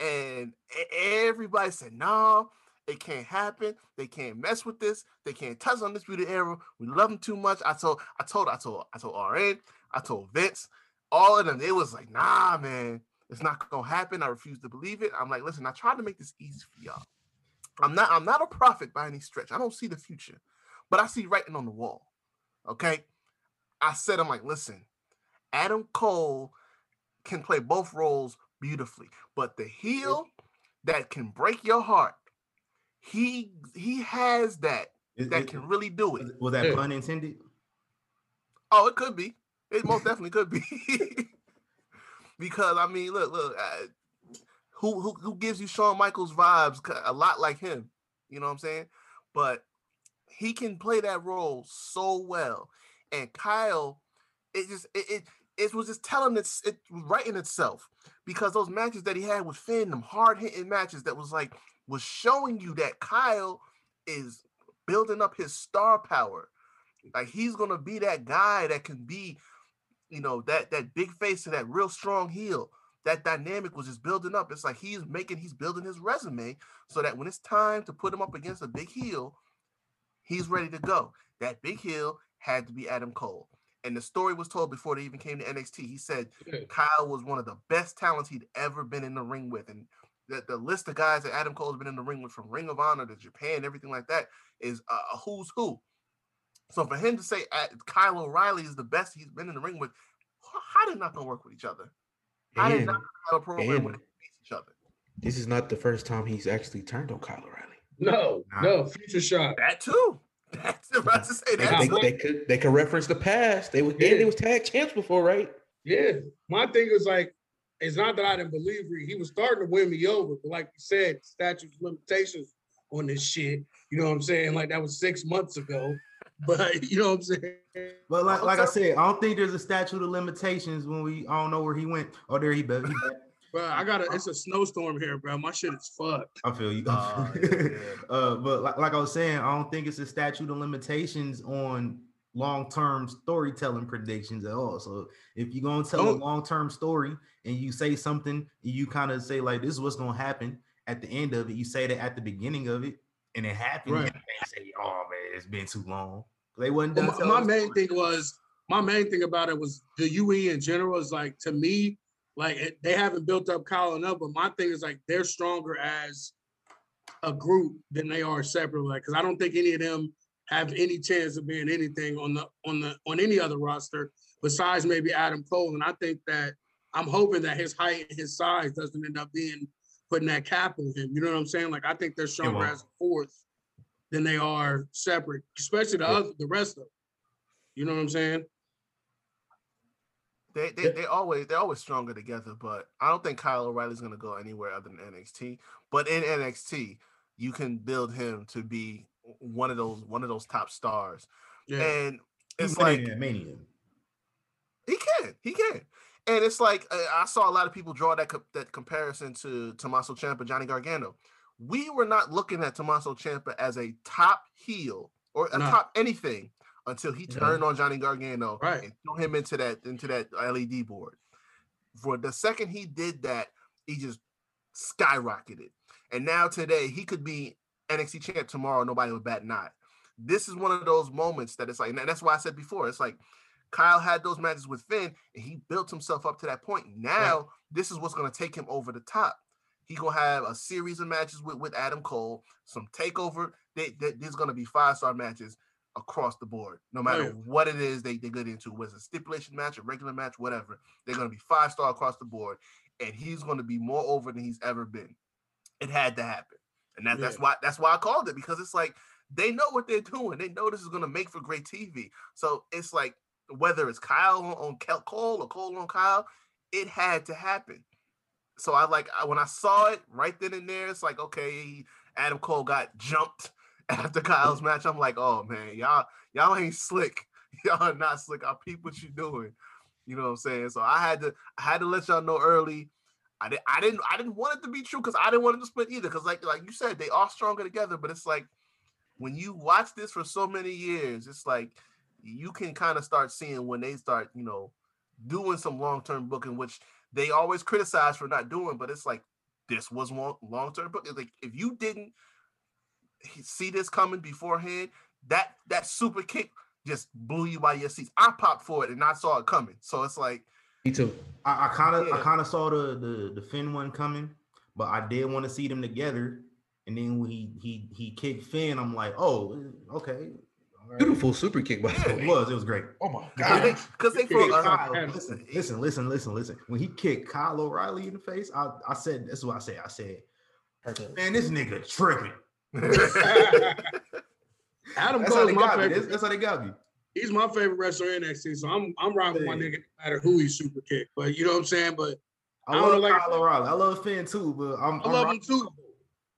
and everybody said, "No, it can't happen. They can't mess with this. They can't touch on this beauty era. We love them too much." I told, I told, I told, I told RN, I told Vince, all of them. They was like, "Nah, man, it's not gonna happen." I refuse to believe it. I'm like, "Listen, I tried to make this easy for y'all. I'm not, I'm not a prophet by any stretch. I don't see the future, but I see writing on the wall." Okay, I said, "I'm like, listen." Adam Cole can play both roles beautifully, but the heel that can break your heart, he he has that Is- that is- can really do it. was- was that Yeah. pun intended? Oh, it could be. It most definitely could be. because I mean, look, look, uh, who who who gives you Shawn Michaels vibes? A lot like him. You know what I'm saying? But he can play that role so well, and Kyle, it just it it, it was just telling it's it writing itself because those matches that he had with Finn, them hard hitting matches that was like was showing you that Kyle is building up his star power. Like he's gonna be that guy that can be, you know, that that big face to that real strong heel. That dynamic was just building up. It's like he's making, he's building his resume so that when it's time to put him up against a big heel, he's ready to go. That big heel had to be Adam Cole. And the story was told before they even came to NXT. He said Yeah. Kyle was one of the best talents he'd ever been in the ring with. And the, the list of guys that Adam Cole's been in the ring with from Ring of Honor to Japan, everything like that, is a, a who's who. So for him to say uh, Kyle O'Reilly is the best he's been in the ring with, h- how did not gonna work with each other? How did And not have a program and- where they face each other? this is not the first time he's actually turned on Kyle O'Reilly. No, Nah. no, future shot. That too. That's about to say that. they, what- they could they could reference the past. They was yeah. Yeah. they was tag champs before, right? Yeah. My thing is like, it's not that I didn't believe he, he was starting to win me over, but like you said, statute limitations on this shit. You know what I'm saying? Like that was six months ago. But you know what I'm saying? But like, I'm like I said, I don't think there's a statute of limitations when we I don't know where he went. Oh, there he back. He back. Bro, I got a. It's a snowstorm here, bro. My shit is fucked. I feel you. Uh, yeah, yeah. uh, but like, like I was saying, I don't think it's a statute of limitations on long-term storytelling predictions at all. So if you're gonna tell a Don't- long-term story and you say something, you kind of say like, "This is what's gonna happen." At the end of it, you say that at the beginning of it, and it happened. Right. They say, "Oh man, it's been too long." They wasn't Well, done. my, my main thing was my main thing about it was the UE in general is like to me, like it, they haven't built up Kyle enough. But my thing is like they're stronger as a group than they are separately. Like, because I don't think any of them have any chance of being anything on the on the on any other roster besides maybe Adam Cole. And I think that I'm hoping that his height and his size doesn't end up being putting that cap on him. You know what I'm saying? Like I think they're stronger as a fourth than they are separate, especially the Yeah. other the rest of them. You know what I'm saying? They they they always they're always stronger together, but I don't think Kyle O'Reilly's gonna go anywhere other than NXT. But in NXT, you can build him to be one of those one of those top stars. Yeah. And He's it's like Mania, Mania. he can, he can. And it's like uh, I saw a lot of people draw that co- that comparison to Tommaso Ciampa, Johnny Gargano. We were not looking at Tommaso Ciampa as a top heel or a No. top anything until he Yeah. turned on Johnny Gargano Right. and threw him into that into that LED board. For the second he did that, he just skyrocketed. And now today he could be NXT champ tomorrow. Nobody would bat an eye. This is one of those moments that it's like, and that's why I said before, it's like Kyle had those matches with Finn and he built himself up to that point. Now this is what's going to take him over the top. He gonna have a series of matches with, with Adam Cole, some takeover. They, they, there's gonna be five star matches across the board, no matter Right. what it is they, they get into, whether it's a stipulation match, a regular match, whatever. They're gonna be five star across the board, and he's gonna be more over than he's ever been. It had to happen, and that, that's why that's why I called it because it's like they know what they're doing. They know this is gonna make for great TV. So it's like whether it's Kyle on, Cole or Cole on Kyle, it had to happen. So I like when I saw it right then and there, it's like okay, Adam Cole got jumped after Kyle's match. I'm like, oh man, y'all y'all ain't slick. Y'all are not slick. I peep what you doing. You know what I'm saying? So I had to I had to let y'all know early. I didn't I didn't I didn't want it to be true because I didn't want it to split either. Because like like you said, they are stronger together. But it's like when you watch this for so many years, it's like you can kind of start seeing when they start, you know, doing some long-term booking, which they always criticize for not doing, but it's like this was long long-term booking. Like if you didn't see this coming beforehand, that that super kick just blew you by your seats. I popped for it and I saw it coming. So it's like Me too. I kind of I kind of saw the, the the Finn one coming, but I did want to see them together. And then when he he he kicked Finn, I'm like, oh, okay. All right. Beautiful super kick by the It was. It was great. Oh my god! because they, god. 'cause they kicked uh, listen, listen, listen, listen, listen. When he kicked Kyle O'Reilly in the face, I, I said, "This is what I said." I said, "Man, this nigga tripping." Adam That's how they my got me. favorite. That's, that's how they got me. He's my favorite wrestler in NXT, so I'm I'm riding with my nigga no matter who he super kick. But you know what I'm saying? But I, I don't love know, like- Kyle O'Reilly. I love Finn too, but I'm, I I'm love him too.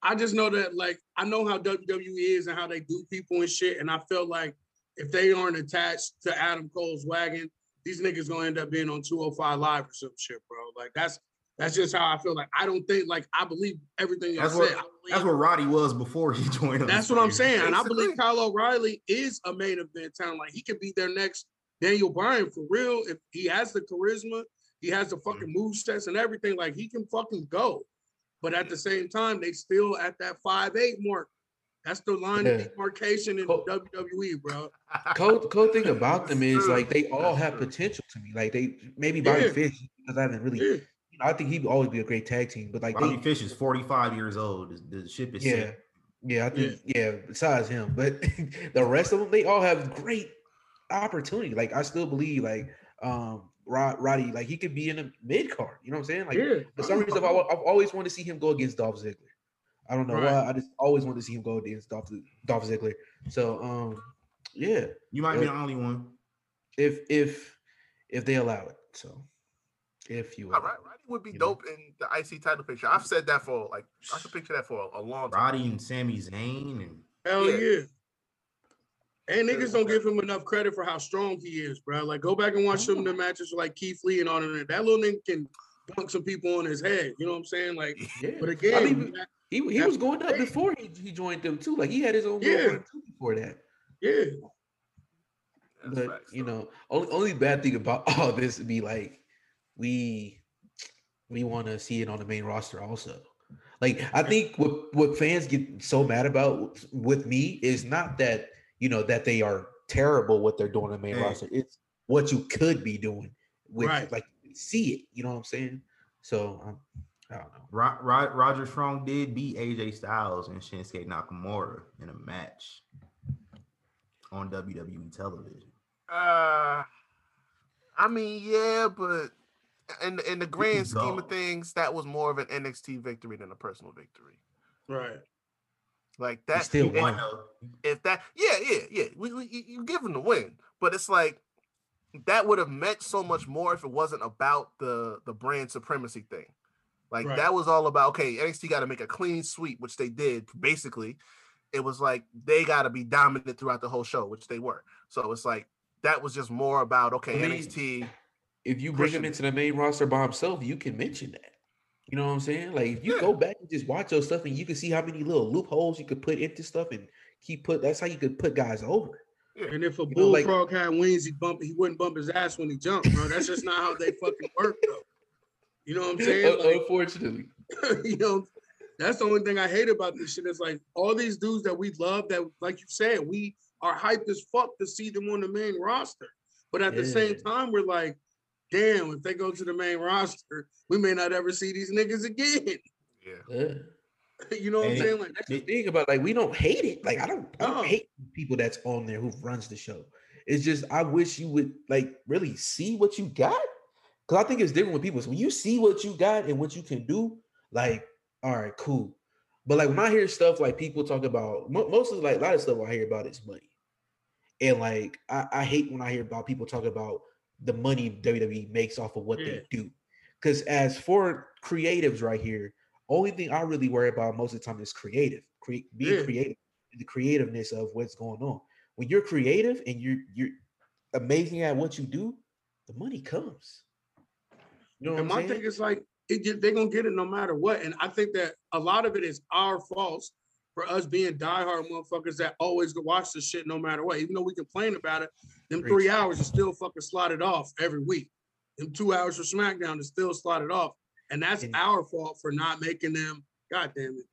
I just know that like I know how WWE is and how they do people and shit, and I feel like if they aren't attached to Adam Cole's wagon, these niggas gonna end up being on 205 Live or some shit, bro. Like that's that's just how I feel. Like I don't think like I believe everything y'all That's said. what- That's what Roddy was before he joined us. That's what I'm saying. And I believe Kyle O'Reilly is a main event talent. Like he could be their next Daniel Bryan for real. If he has the charisma, he has the fucking mm-hmm. move sets and everything. Like he can fucking go. But at the same time, they still at that five eight mark. That's the line Yeah. of demarcation in Cool. WWE, bro. Cool, cool thing about them is like they all have potential to me. Like they maybe Bobby Yeah. Fish because I haven't really. Yeah. You know, I think he'd always be a great tag team, but like Bobby they, Fish is 45 years old. The, the ship is yeah, set. yeah, I think yeah. Besides him, but the rest of them, they all have great opportunity. Like I still believe like um Rod, Roddy, like he could be in a mid card. You know what I'm saying? Like yeah. for some reason, I've, I've always wanted to see him go against Dolph Ziggler. I don't know Right. why. I just always wanted to see him go against Dolph, Dolph Ziggler. So um, yeah, You might be the only one. if if if they allow it. So if you All allow right. Roddy would be You know? dope in the IC title picture. I've said that for like I could picture that for a, a long time. Roddy and Sami Zayn and Hell Yeah. yeah. And niggas don't give him enough credit for how strong he is, bro. Like, go back and watch some of the matches like Keith Lee and all of that. That little nigga can bunk some people on his head. You know what I'm saying? Like, Yeah. but I again, mean, he he was going up before he, he joined them too. Like he had his own Yeah. little too before that. yeah, That's but facts, you know, only only bad thing about all this would be like we we want to see it on the main roster also. Like I think what what fans get so mad about with me is not that you know that they are terrible what they're doing in the main Hey. roster. It's what you could be doing with Right. like see it. You know what I'm saying? So um, I don't know. Ro- Ro- Roderick Strong did beat AJ Styles and Shinsuke Nakamura in a match on WWE television. Uh, I mean, yeah, but in in the grand scheme of things, that was more of an NXT victory than a personal victory. right. Like that. still if- won. If that, yeah, yeah, yeah, we, we you- you give him the win, but it's like that would have meant so much more if it wasn't about the the brand supremacy thing. Like Right. that was all about okay, NXT got to make a clean sweep, which they did basically. It was like they got to be dominant throughout the whole show, which they were. So it's like that was just more about okay, I mean, NXT. if you bring him into the main roster by himself, you can mention that. You know what I'm saying? Like if you Yeah. go back and just watch your stuff and you can see how many little loopholes you could put into stuff and keep put that's how you could put guys over. And if a You know, like- bullfrog had wings, he bump he wouldn't bump his ass when he jumped, bro. That's just not how they fucking work, though. You know what I'm saying? Like, Unfortunately. you know, that's the only thing I hate about this shit. Is like all these dudes that we love that, like you said, we are hyped as fuck to see them on the main roster. But at the same time, we're like, damn, if they go to the main roster, we may not ever see these niggas again. Yeah. Yeah. you know what I'm saying? Like That's the thing about like we don't hate it. Like I don't, I don't No. hate people that's on there who runs the show. It's just I wish you would like really see what you got. Cause I think it's different with people. So when you see what you got and what you can do, like, all right, cool. But like when I hear stuff like people talk about mo- mostly like a lot of stuff I hear about is money. And like I, I hate when I hear about people talk about the money WWE makes off of what Yeah. they do. Because as for creatives right here, only thing I really worry about most of the time is creative. Cre- being Yeah. creative, the creativeness of what's going on. When you're creative and you're you're amazing at what you do, the money comes. You know what and I'm my saying? thing is like, it, they're gonna get it no matter what. And I think that a lot of it is our faults for us being diehard motherfuckers that always go watch this shit no matter what. Even though we complain about it, them Preach. three hours is still fucking slotted off every week. Them two hours for SmackDown is still slotted off. And that's And- our fault for not making them. God damn it.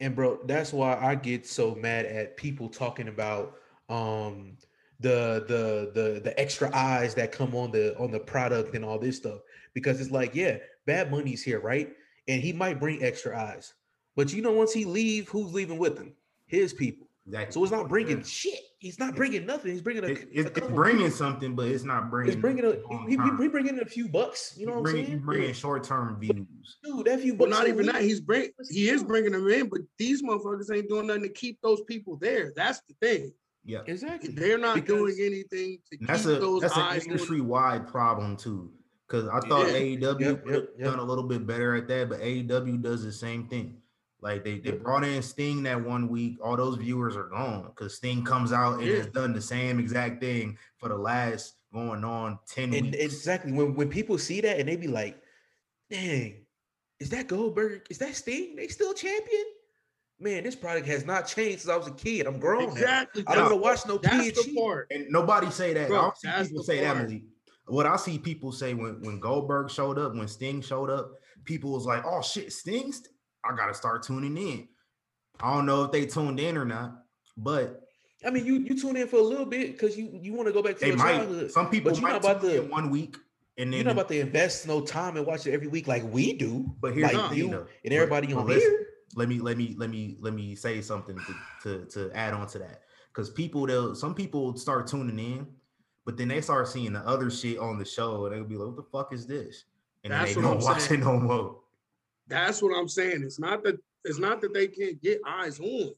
And bro, that's why I get so mad at people talking about um the the the the extra eyes that come on the on the product and all this stuff because it's like yeah bad money's here right and he might bring extra eyes but you know once he leave who's leaving with him his people Exactly. so it's not bringing shit he's not bringing nothing he's bringing a, It- a it's, bringing people. something, but it's not bringing. it's bringing a he, he, he bringing a few bucks you know what i'm saying bringing short term views. dude that few But bucks not even that. He's bring he is bringing them in, but these motherfuckers ain't doing nothing to keep those people there. That's the thing. Yeah, exactly They're not doing anything to that's keep a those that's an industry wide problem too. Because I thought Yeah. AEW Yep, yep, yep. done a little bit better at that, but AEW does the same thing. Like they, they brought in Sting that one week, all those viewers are gone because Sting comes out and Yeah. has done the same exact thing for the last going on 10 And weeks. exactly when when people see that and they be like, "Dang, is that Goldberg? Is that Sting? They still champion?" Man, this product has not changed since I was a kid. I'm grown. now. Exactly. I don't want to watch no That's the part. And nobody say that. Bro, I don't see people the say that. Malik. What I see people say when when Goldberg showed up, when Sting showed up, people was like, "Oh shit, Sting's." I gotta start tuning in. I don't know if they tuned in or not, but I mean, you you tune in for a little bit because you you want to go back to they your might. childhood. Some people but you're might not about tune to in one week and then. you're not about to invest no time and watch it every week like we do. but here's like the you thing, though. and everybody But- on but listen, here. Let me let me let me let me say something to to, to add on to that because people they'll some people start tuning in, but then they start seeing the other shit on the show and they'll be like, "What the fuck is this?" And That's then what they I'm don't watch saying. it no more. That's what I'm saying. It's not that it's not that they can't get eyes on.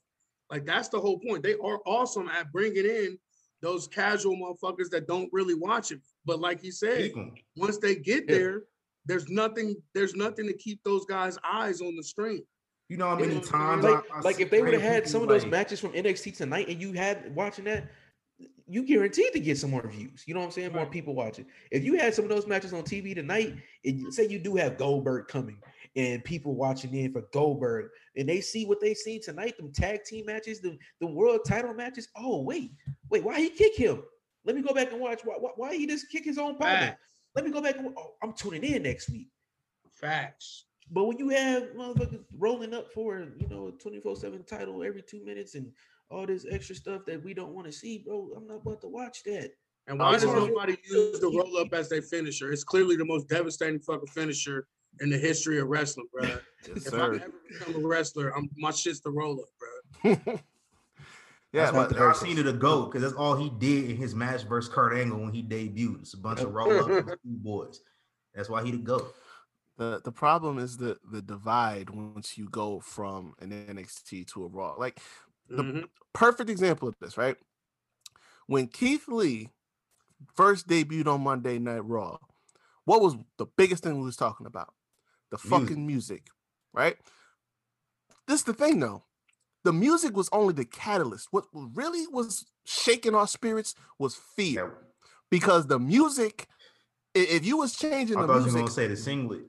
Like that's the whole point. They are awesome at bringing in those casual motherfuckers that don't really watch it. But like he said, once they get Yeah. there, there's nothing. There's nothing to keep those guys' eyes on the screen. You know how many know times? Like, I, I like if they would have had people some of those like- matches from NXT tonight and you had watching that, you guaranteed to get some more views. You know what I'm saying? More Right. people watching. If you had some of those matches on TV tonight, and say you do have Goldberg coming and people watching in for Goldberg, and they see what they seen tonight, them tag team matches, the, the world title matches. Oh, wait, wait, why he kick him? Let me go back and watch. Why, why, why he just kick his own partner? Facts. Let me go back and oh, I'm tuning in next week. Facts. But when you have motherfuckers rolling up for you know a 24-7 title every two minutes and all this extra stuff that we don't want to see, bro, I'm not about to watch that. And why does nobody use the roll up as their finisher? It's clearly the most devastating fucking finisher in the history of wrestling, bro. Yes, If I ever become a wrestler, I'm my shit's the roll up, bro. yeah, That's why but the Arsena the GOAT, because that's all he did in his match versus Kurt Angle when he debuted. It's a bunch of roll up boys. That's why he the GOAT. the the problem is the the divide once you go from an NXT to a Raw. Like The- Mhm. perfect example of this, right? When Keith Lee first debuted on Monday Night Raw, what was the biggest thing we was talking about? The Music. fucking music, right? This is the thing though. The music was only the catalyst. What really was shaking our spirits was fear. Yeah, Because the music, if you was changing I the thought you were music, gonna say the singlet.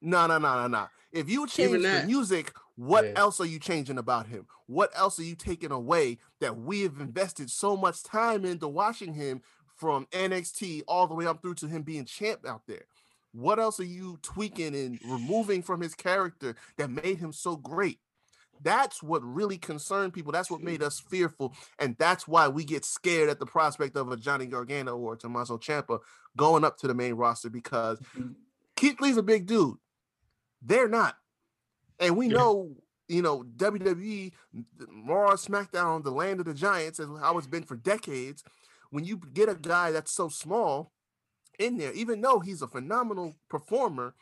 no, no, no, no, no. If you change the music, what Yeah. else are you changing about him? What else are you taking away that we have invested so much time into watching him from NXT all the way up through to him being champ out there? What else are you tweaking and removing from his character that made him so great? That's what really concerned people. That's what made us fearful. And that's why we get scared at the prospect of a Johnny Gargano or Tommaso Ciampa going up to the main roster because mm-hmm. Keith Lee's a big dude. They're not. And we Yeah. know, you know, WWE, Raw, SmackDown, the land of the giants, and how it's been for decades. When you get a guy that's so small in there, even though he's a phenomenal performer,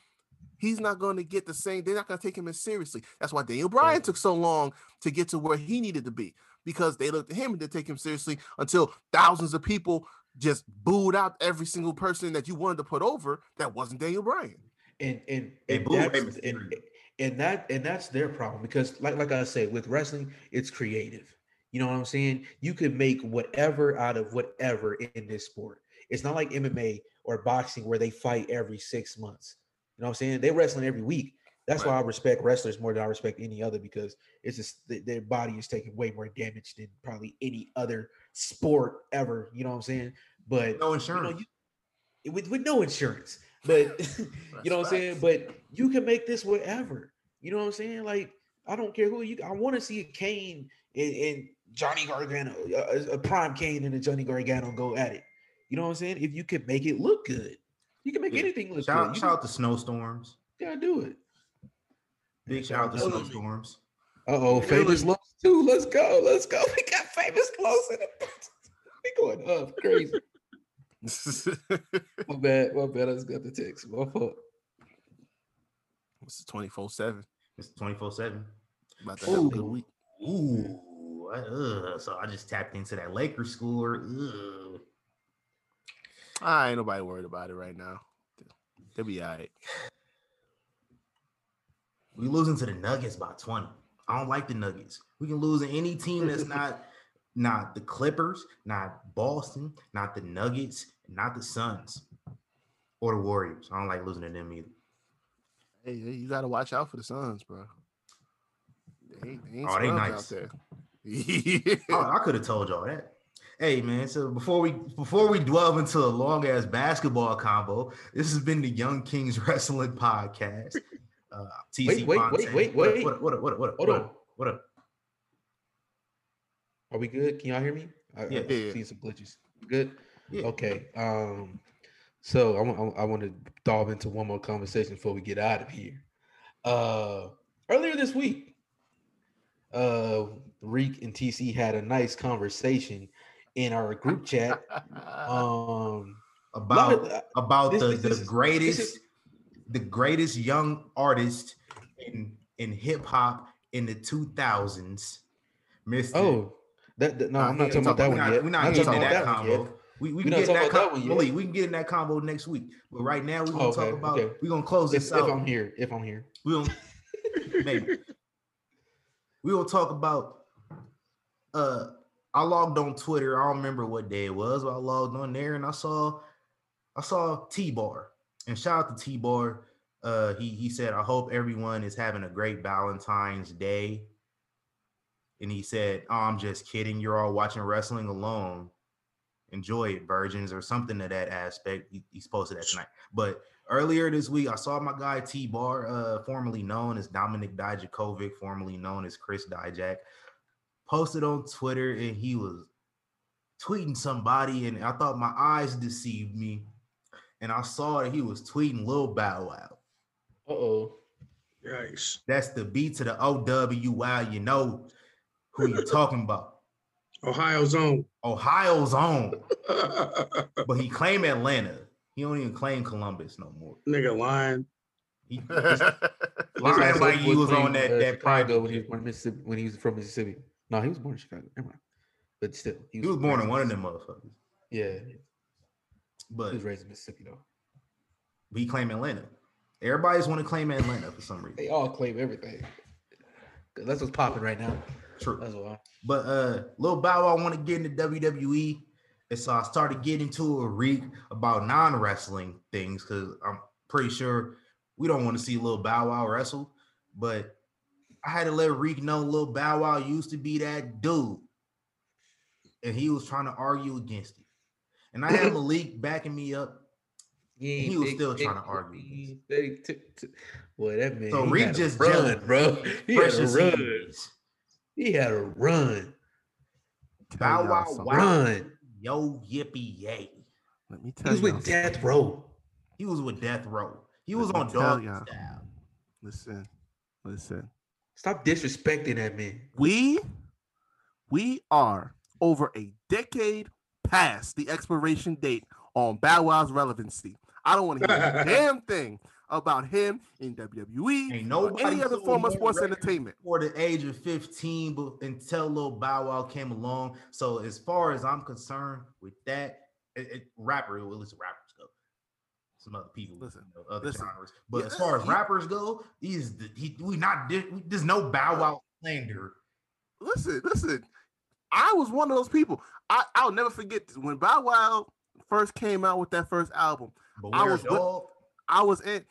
he's not going to get the same. They're not going to take him as seriously. That's why Daniel Bryan took so long to get to where he needed to be because they looked at him and didn't take him seriously until thousands of people just booed out every single person that you wanted to put over that wasn't Daniel Bryan. and and, They and booed that's and, and that and that's their problem because like like I said with wrestling it's creative you know what I'm saying you could make whatever out of whatever in this sport it's not like MMA or boxing where they fight every six months you know what I'm saying they wrestling every week that's why I respect wrestlers more than I respect any other because it's just their body is taking way more damage than probably any other sport ever you know what I'm saying but No you know, insurance. you, with, with no insurance. But you know what I'm saying? But you can make this whatever. You know what I'm saying? Like, I don't care who you I want to see a Kane and, and Johnny Gargano, uh, a, a prime Kane and a Johnny Gargano go at it. You know what I'm saying? If you can make it look good, you can make Yeah. anything look Shout, good. You shout out to snowstorms. gotta do it. Big shout out to snowstorms. Uh oh, famous lows too. Let's go. Let's go. We got famous close in the we going up crazy. My bad. My bad. I just got the text. My fault. This is 24 7. It's 24 7. About to have a good week. Ooh, uh, so I just tapped into that Lakers score. Ugh. I ain't nobody worried about it right now. They'll be all right. We losing to the Nuggets by 20. I don't like the Nuggets. We can lose to any team that's not not the Clippers, not Boston, not the Nuggets, not the Suns or the Warriors. I don't like losing to them either. Hey, you got to watch out for the Suns, bro. They ain't, they ain't Oh, they nice. out there. Yeah. Oh, I could have told y'all that. Hey man, so before we before we delve into a long ass basketball combo, this has been the Young Kings Wrestling Podcast. Uh, TC Wait, wait, wait, Fontaine. wait, What up, wait. What up, what up, what up, what up, Hold what on. what up? Are we good? Can y'all hear me? I, Yeah. I Yeah. see some glitches. Good. Yeah. Okay. Um. So I want I want to dive into one more conversation before we get out of here. Uh, earlier this week, uh, Reek and TC had a nice conversation in our group chat. Um, lot of- About about this- the, this- the this greatest this is- the greatest young artist in in hip hop in the 2000s. Mr. oh, that, that- no, Nah, I'm not talking about that we're one not- yet. We're not I'm getting talking about that combo. We, we can get in that, about that com- one yet. Malik, we can get in that combo next week. But right now we're gonna Okay, talk about okay. we're gonna close If, this if out. I'm here, if I'm here. We gonna maybe we gonna talk about uh I logged on Twitter. I don't remember what day it was, but I logged on there and I saw I saw T Bar. And shout out to T Bar. Uh he he said, I hope everyone is having a great Valentine's Day. And he said, oh, I'm just kidding. You're all watching wrestling alone. Enjoy it, virgins, or something to that aspect. He, he's posted that tonight. But earlier this week, I saw my guy T Bar, uh, formerly known as Dominik Dijakovic, formerly known as Chris Dijak, posted on Twitter and he was tweeting somebody, and I thought my eyes deceived me. And I saw that he was tweeting Lil Bow Wow. Uh oh. Yikes. That's the B to the O W Wow. You know who you're talking about. Ohio's own. Ohio's own. But he claimed Atlanta. He don't even claim Columbus no more. Nigga lying. He That's lying like he was on that uh, that Chicago private. when he was born in Mississippi. When he was from Mississippi. No, he was born in Chicago. Never mind. But still, He was born in one of them motherfuckers. Yeah, but he was raised in Mississippi though. We claim Atlanta. Everybody's want to claim Atlanta for some reason. They all claim everything. That's what's popping right now. True. That's why. But uh Lil Bow Wow want to get into WWE. And so I started getting into a reek about non-wrestling things because I'm pretty sure we don't want to see Lil Bow Wow wrestle. But I had to let Reek know Lil Bow Wow used to be that dude. And he was trying to argue against it. And I had Malik backing me up. Yeah, He was big still dick, trying to argue big dick, tick, tick. Boy, that man. So he Reek just run, jealous. bro. He had a run. Ease. He had a run, Bow Tell Wow. Wow. run. Yo yippee yay. Let me tell you. He was you. with Death Row. He was with Death Row. He Let was me on tell Dog y'all. Style. Listen, listen. Stop disrespecting that man. We we are over a decade past the expiration date on Bow Wow's relevancy. I don't want to hear a damn thing about him in WWE Ain't or nobody any other sold form of sports entertainment. For the age of 15 but until Lil Bow Wow came along. So as far as I'm concerned with that, it, it, rapper, well, at least rappers go. Some other people, Listen, you know, other listen. genres. But Yeah, as far as he- rappers go, he's the, he we not there's no Bow Wow slander. Listen, listen. I was one of those people. I, I'll never forget this. when Bow Wow first came out with that first album. But I was with- I was in,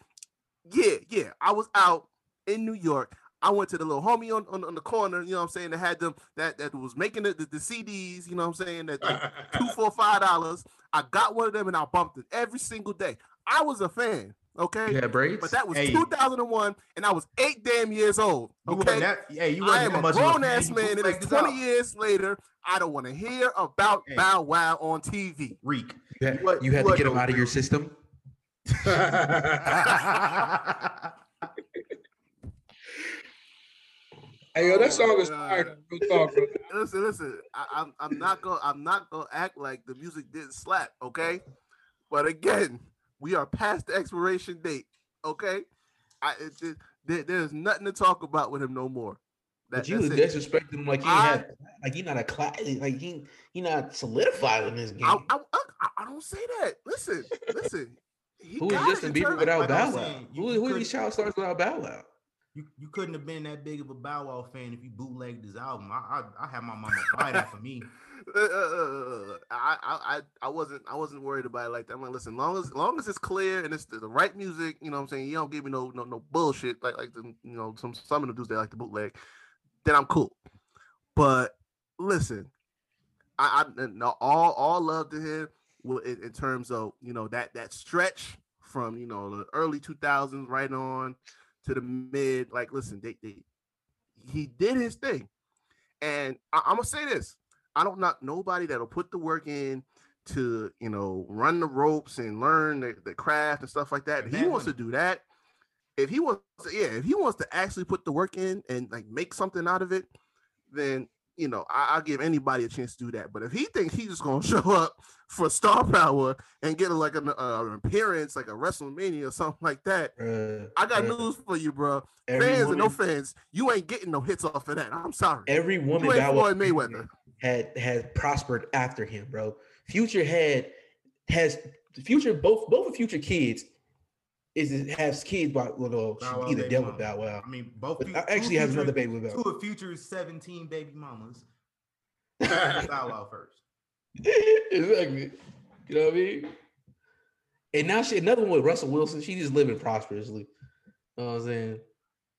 yeah, yeah. I was out in New York. I went to the little homie on, on, on the corner, you know what I'm saying, that had them that that was making the, the, the CDs, you know what I'm saying, that like, two, four, five dollars. I got one of them and I bumped it every single day. I was a fan, okay? You had braids. But that was Hey. 2001 and I was eight damn years old. Okay. wasn't that, hey, you I wasn't am a grown ass man, and it's 20 out. years later. I don't want to hear about Hey. Bow Wow on TV. Reek. you had, you what- you had what to get him out of your system. hey, yo, that song is Oh, fire. God. Real talk, bro. listen, listen. I, I'm I'm not gonna I'm not gonna act like the music didn't slap, okay? But again, we are past the expiration date, okay? I it, it- there- there's nothing to talk about with him no more. That, But you was that's it. disrespecting him like he I- had, like he not a class, like he he not solidified in this game. I, I, I, I don't say that. Listen, listen. He Who is got it Justin Bieber without like Bow Wow? you- Who, you who are these child stars without Bow Wow? You, you couldn't have been that big of a Bow Wow fan if you bootlegged his album. I I, I had my mama buy that for me. Uh, uh, uh, I, I, I, wasn't, I wasn't worried about it like that. I'm like, listen, long as, long as it's clear and it's the, right music, you know, what I'm saying, you don't give me no, no, no bullshit like, like the, you know, some some of the dudes that like the bootleg, then I'm cool. But listen, I, I all, all love to him in, in terms of you know that that stretch from you know the early 2000s right on to the mid. Like, listen, they, they he did his thing, and I, I'm gonna say this. I don't knock nobody that'll put the work in to you know run the ropes and learn the, the craft and stuff like that. If he wants to do that, if he wants, to, yeah, if he wants to actually put the work in and like make something out of it, then you know I, I'll give anybody a chance to do that. But if he thinks he's just gonna show up for star power and get like an, uh, an appearance, like a WrestleMania or something like that, Bruh, I got bruh, news for you, bro. Fans and no fans, you ain't getting no hits off of that. I'm sorry. Every woman You ain't Bow Wow Floyd Mayweather. Had had prospered after him, bro. Future had has future both both of future kids is has kids by well no, she either dealt with. Bow Wow. I mean, both But fu- I two actually has another baby with Bow Two of Future's 17 baby mamas. Bow Wow first. exactly. You know what I mean? And now she another one with Russell Wilson. She just living prosperously. You know what I'm saying?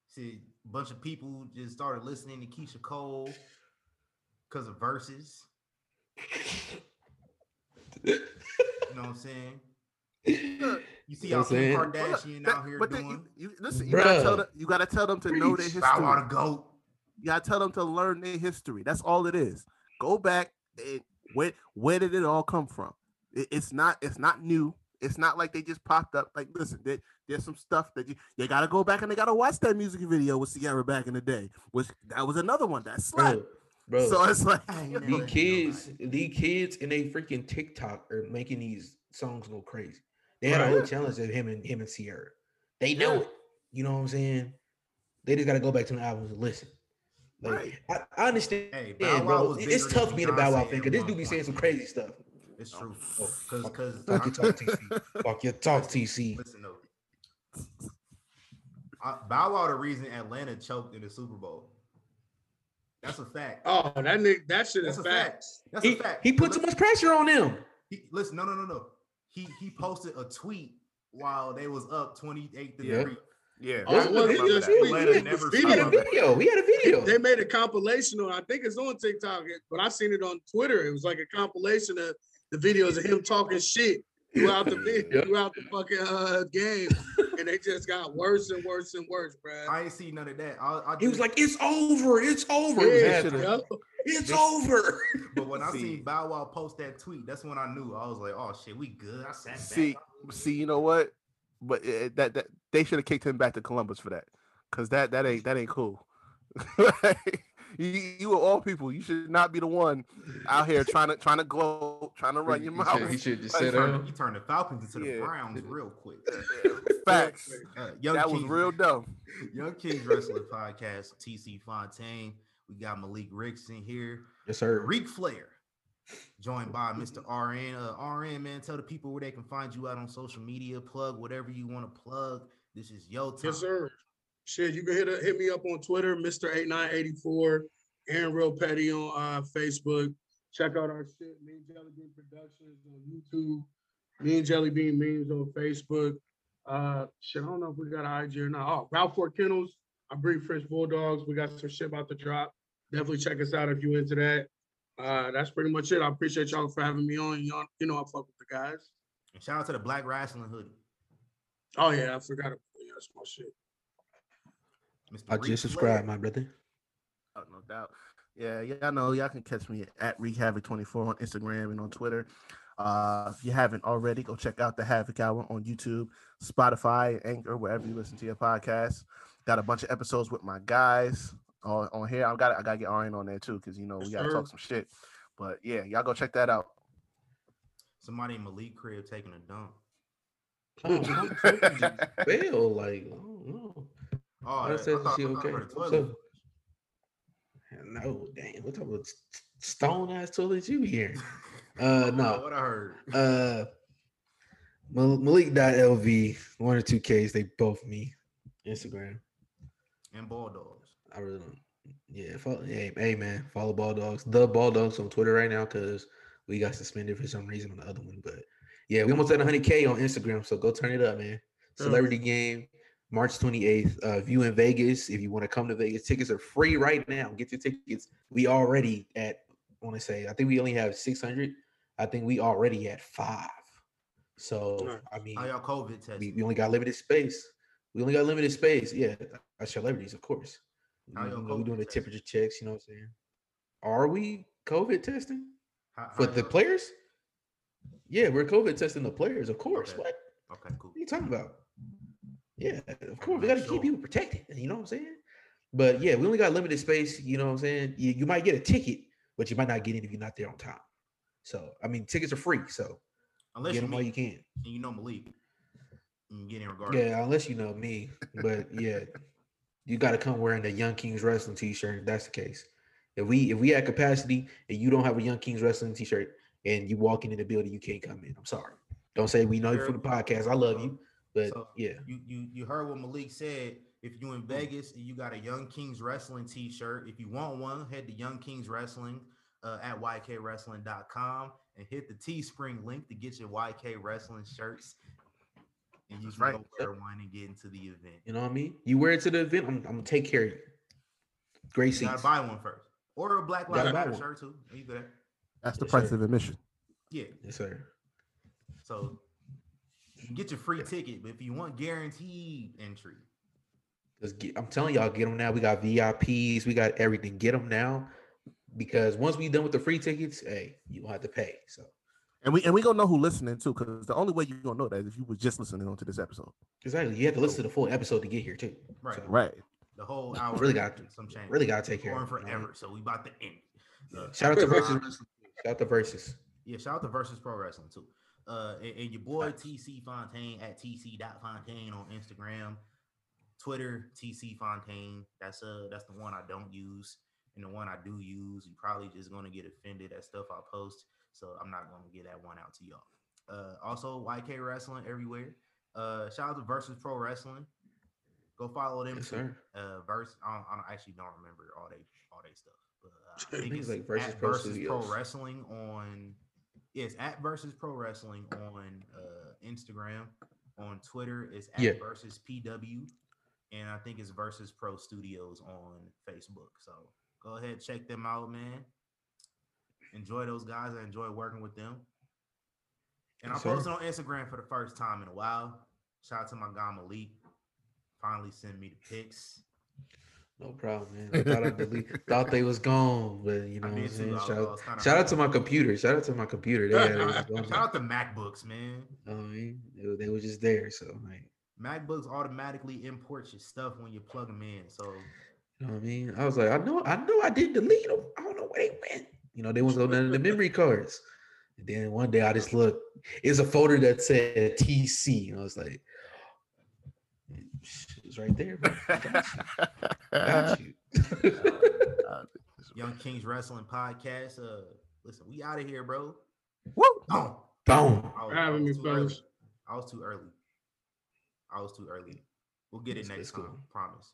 See, a bunch of people just started listening to Keyshia Cole because of verses. You know what I'm saying? You see You know how I'm Kim saying? Kardashian But- out here but then doing. you, you listen. You gotta tell Bruh. them. You gotta tell them to know their history. Bow Wow the goat. You gotta tell them to learn their history. That's all it is. Go back and where where did it all come from? It- it's not it's not new. It's not like they just popped up. Like, listen, there, there's some stuff that you you gotta go back and they gotta watch that music video with Ciara back in the day. Which that was another one that slapped. Bro, bro. So it's like I ain't you never know, these kids, the kids and they freaking TikTok are making these songs go crazy. They had a whole challenge of him and him and Ciara. They know Yeah. it. You know what I'm saying? They just gotta go back to the albums and listen. Like, Right. I, I understand, Hey, Bow yeah, Wow bro. was It's tough being a Bow Wow Beyonce fan because this dude be saying some crazy stuff. It's true. Oh, Cause, fuck- cause fuck your talk, TC. Fuck your talk, TC. Listen though. Bow Wow the reason Atlanta choked in the Super Bowl. That's a fact. Oh, that nigga, that shit That's is a fact. facts. That's He, a fact. he put But too much pressure on them. He, listen, no, no, no, no. He he posted a tweet while they was up 28 to Yeah. 3. yeah. Oh, it wasn't just that. tweet, Atlanta never He had a video. video. We had a video. They made a compilation on. I think it's on TikTok, but I seen it on Twitter. It was like a compilation of the videos of him talking shit throughout the vid- Yep. throughout the fucking uh, game, and they just got worse and worse and worse, bro. I ain't see none of that. I, I He was like, "It's over. It's over. It Yeah, halftime. yup. It's over." but when I See. seen Bow Wow post that tweet, that's when I knew. I was like, oh shit, we good. I sat back. See, see, you know what? But it, that that they should have kicked him back to Columbus for that, cause that that ain't that ain't cool. you, you of all people, you should not be the one out here trying to trying to glow, trying to run your He should- mouth. He should just sit turned, down. he turned the Falcons into the Browns real quick. Facts. Uh, Young That was real dumb. Young Kings Wrestling Podcast, TC Fontaine. We got Malik Rickson here. Yes, sir. Reek Flair, joined by Mr. RN. Uh, RN, man, tell the people where they can find you out on social media. Plug whatever you want to plug. This is your time. Yes, sir. Shit, you can hit hit me up on Twitter, Mr. 8984, Aaron Real Petty on uh, Facebook. Check out our shit, Me and Jelly Bean Productions on YouTube, Mean Jelly Bean Memes on Facebook. Uh, shit, I don't know if we got an IG or not. Oh, Ralph Fort Kennels, I breed French Bulldogs. We got some shit about to drop. Definitely check us out if you into that. Uh, that's pretty much it. I appreciate y'all for having me on. Y'all, you know I fuck with the guys. And shout out to the Black Wrestling Hoodie. Oh yeah, I forgot. About, yeah, that's my shit. Mr. I Reek just Flair. subscribed, my brother. Oh, no doubt. Yeah, y'all know y'all can catch me at Wreak Havoc 24 on Instagram and on Twitter. Uh, if you haven't already, go check out the Havoc Hour on YouTube, Spotify, Anchor, wherever you listen to your podcast. Got a bunch of episodes with my guys on, on here. I got I gotta get RN on there too, because you know we gotta sir. talk some shit. But yeah, y'all go check that out. Somebody in Malik crib taking a dump. Oh, some- something just fell. Like, I don't know. Oh, I that- thought- she okay? her What's toilet up? No, damn. What type of stone ass toilet you here? Uh, no. What I heard. Uh, Mal- Malik.lv, one or two Ks, they both me. Instagram. And Bulldogs. I really don't. Yeah, follow, hey, hey man, follow Ball Dogs. The Ball Dogs on Twitter right now because we got suspended for some reason on the other one. But yeah, we almost at 100K on Instagram, so go turn it up, man. Celebrity game, March 28th. Uh, if you in Vegas, if you want to come to Vegas, tickets are free right now. Get your tickets. We already at, I want to say, I think we only have 600. I think we already at five. So, Nice. I mean, How y'all COVID tested? we, we only got limited space. We only got limited space. Yeah, our celebrities, of course. How We, y'all know, we COVID doing the testing? temperature checks. You know what I'm saying? Are we COVID testing How- how for the players? Yeah, we're COVID testing the players, of course. Okay. What? Okay, cool. What are you talking about? Yeah, of course. We got to sure. keep people protected. You know what I'm saying? But yeah, we only got limited space. You know what I'm saying? You, you might get a ticket, but you might not get it if you're not there on time. So I mean, tickets are free. So Unless get you them while meet, you can. and you know Malik, you get in regardless. Yeah, unless you know me. But yeah, you got to come wearing the Young Kings Wrestling T-shirt. If that's the case. If we if we at capacity and you don't have a Young Kings Wrestling T-shirt and you walking in the building, you can't come in. I'm sorry. Don't say we know you for the podcast. I love you, but So, yeah, You you you heard what Malik said. If you Hmm. in Vegas and you got a Young Kings Wrestling T-shirt, if you want one, head to Young Kings Wrestling uh, at ykwrestling.com and hit the Teespring link to get your YK Wrestling shirts. And you That's right. go wear one and get into the event. You know what I mean? You wear it to the event, I'm, I'm gonna take care of you. Great You gotta buy one first. Order a Black Gotta Lives Matter one. shirt too. Either that. That's the Yes, price sir. of admission. Yeah. Yes, sir. So you can get your free ticket, but if you want guaranteed entry, Let's get, I'm telling y'all, get them now. We got VIPs, we got everything. Get them now, because once we done with the free tickets, hey, you don't have to pay. So And we and we gonna know who listening too, because the only way you gonna know that is if you was just listening on to this episode. exactly, you have to listen to the full episode to get here too. Right. So, Right. the whole hour Really got some change. really gotta take care going of it, you forever. So we about to end. Uh, Shout out to versus. Shout out to versus. Yeah, shout out to Versus Pro Wrestling too. Uh, and, and your boy TC Fontaine at tc.fontaine on Instagram, Twitter TC Fontaine. That's uh that's the one I don't use, and the one I do use, you probably just gonna get offended at stuff I post. So I'm not gonna get that one out to y'all. Uh, also YK Wrestling everywhere. Uh, shout out to Versus Pro Wrestling. Go follow them. Yes, sir. Uh, verse. I, don't, I don't- actually don't remember all they all they stuff. But uh, I think it's like Versus Pro Versus Pro Wrestling on. Yes, at Versus Pro Wrestling on uh, Instagram. On Twitter, it's at Yeah. Versus PW, and I think it's Versus Pro Studios on Facebook. So go ahead, check them out, man. Enjoy those guys. I enjoy working with them. And I posted on Instagram for the first time in a while. Shout out to my guy Malik. Finally send me the pics. No problem, man. I thought I delete, thought they was gone, but you know I what I'm saying. Shout, out- shout out to my computer. Shout out to my computer. They had it was gone. Shout out to MacBooks, man. I mean, they, were- they were just there. So like, MacBooks automatically import your stuff when you plug them in. So you know what I mean? I was like, I know, I know, I didn't delete them. I don't know where they went. You know, they was on none of the memory cards. And then one day I just looked. It's a folder that said TC, and I was like, right there. bro. Got you. Young Kings Wrestling Podcast. Uh, listen, we out of here, bro. Woo! Oh, Boom. I was, having I me, was too early. fellas. I was too early. I was too early. We'll get it That's- next that's cool. time. Promise.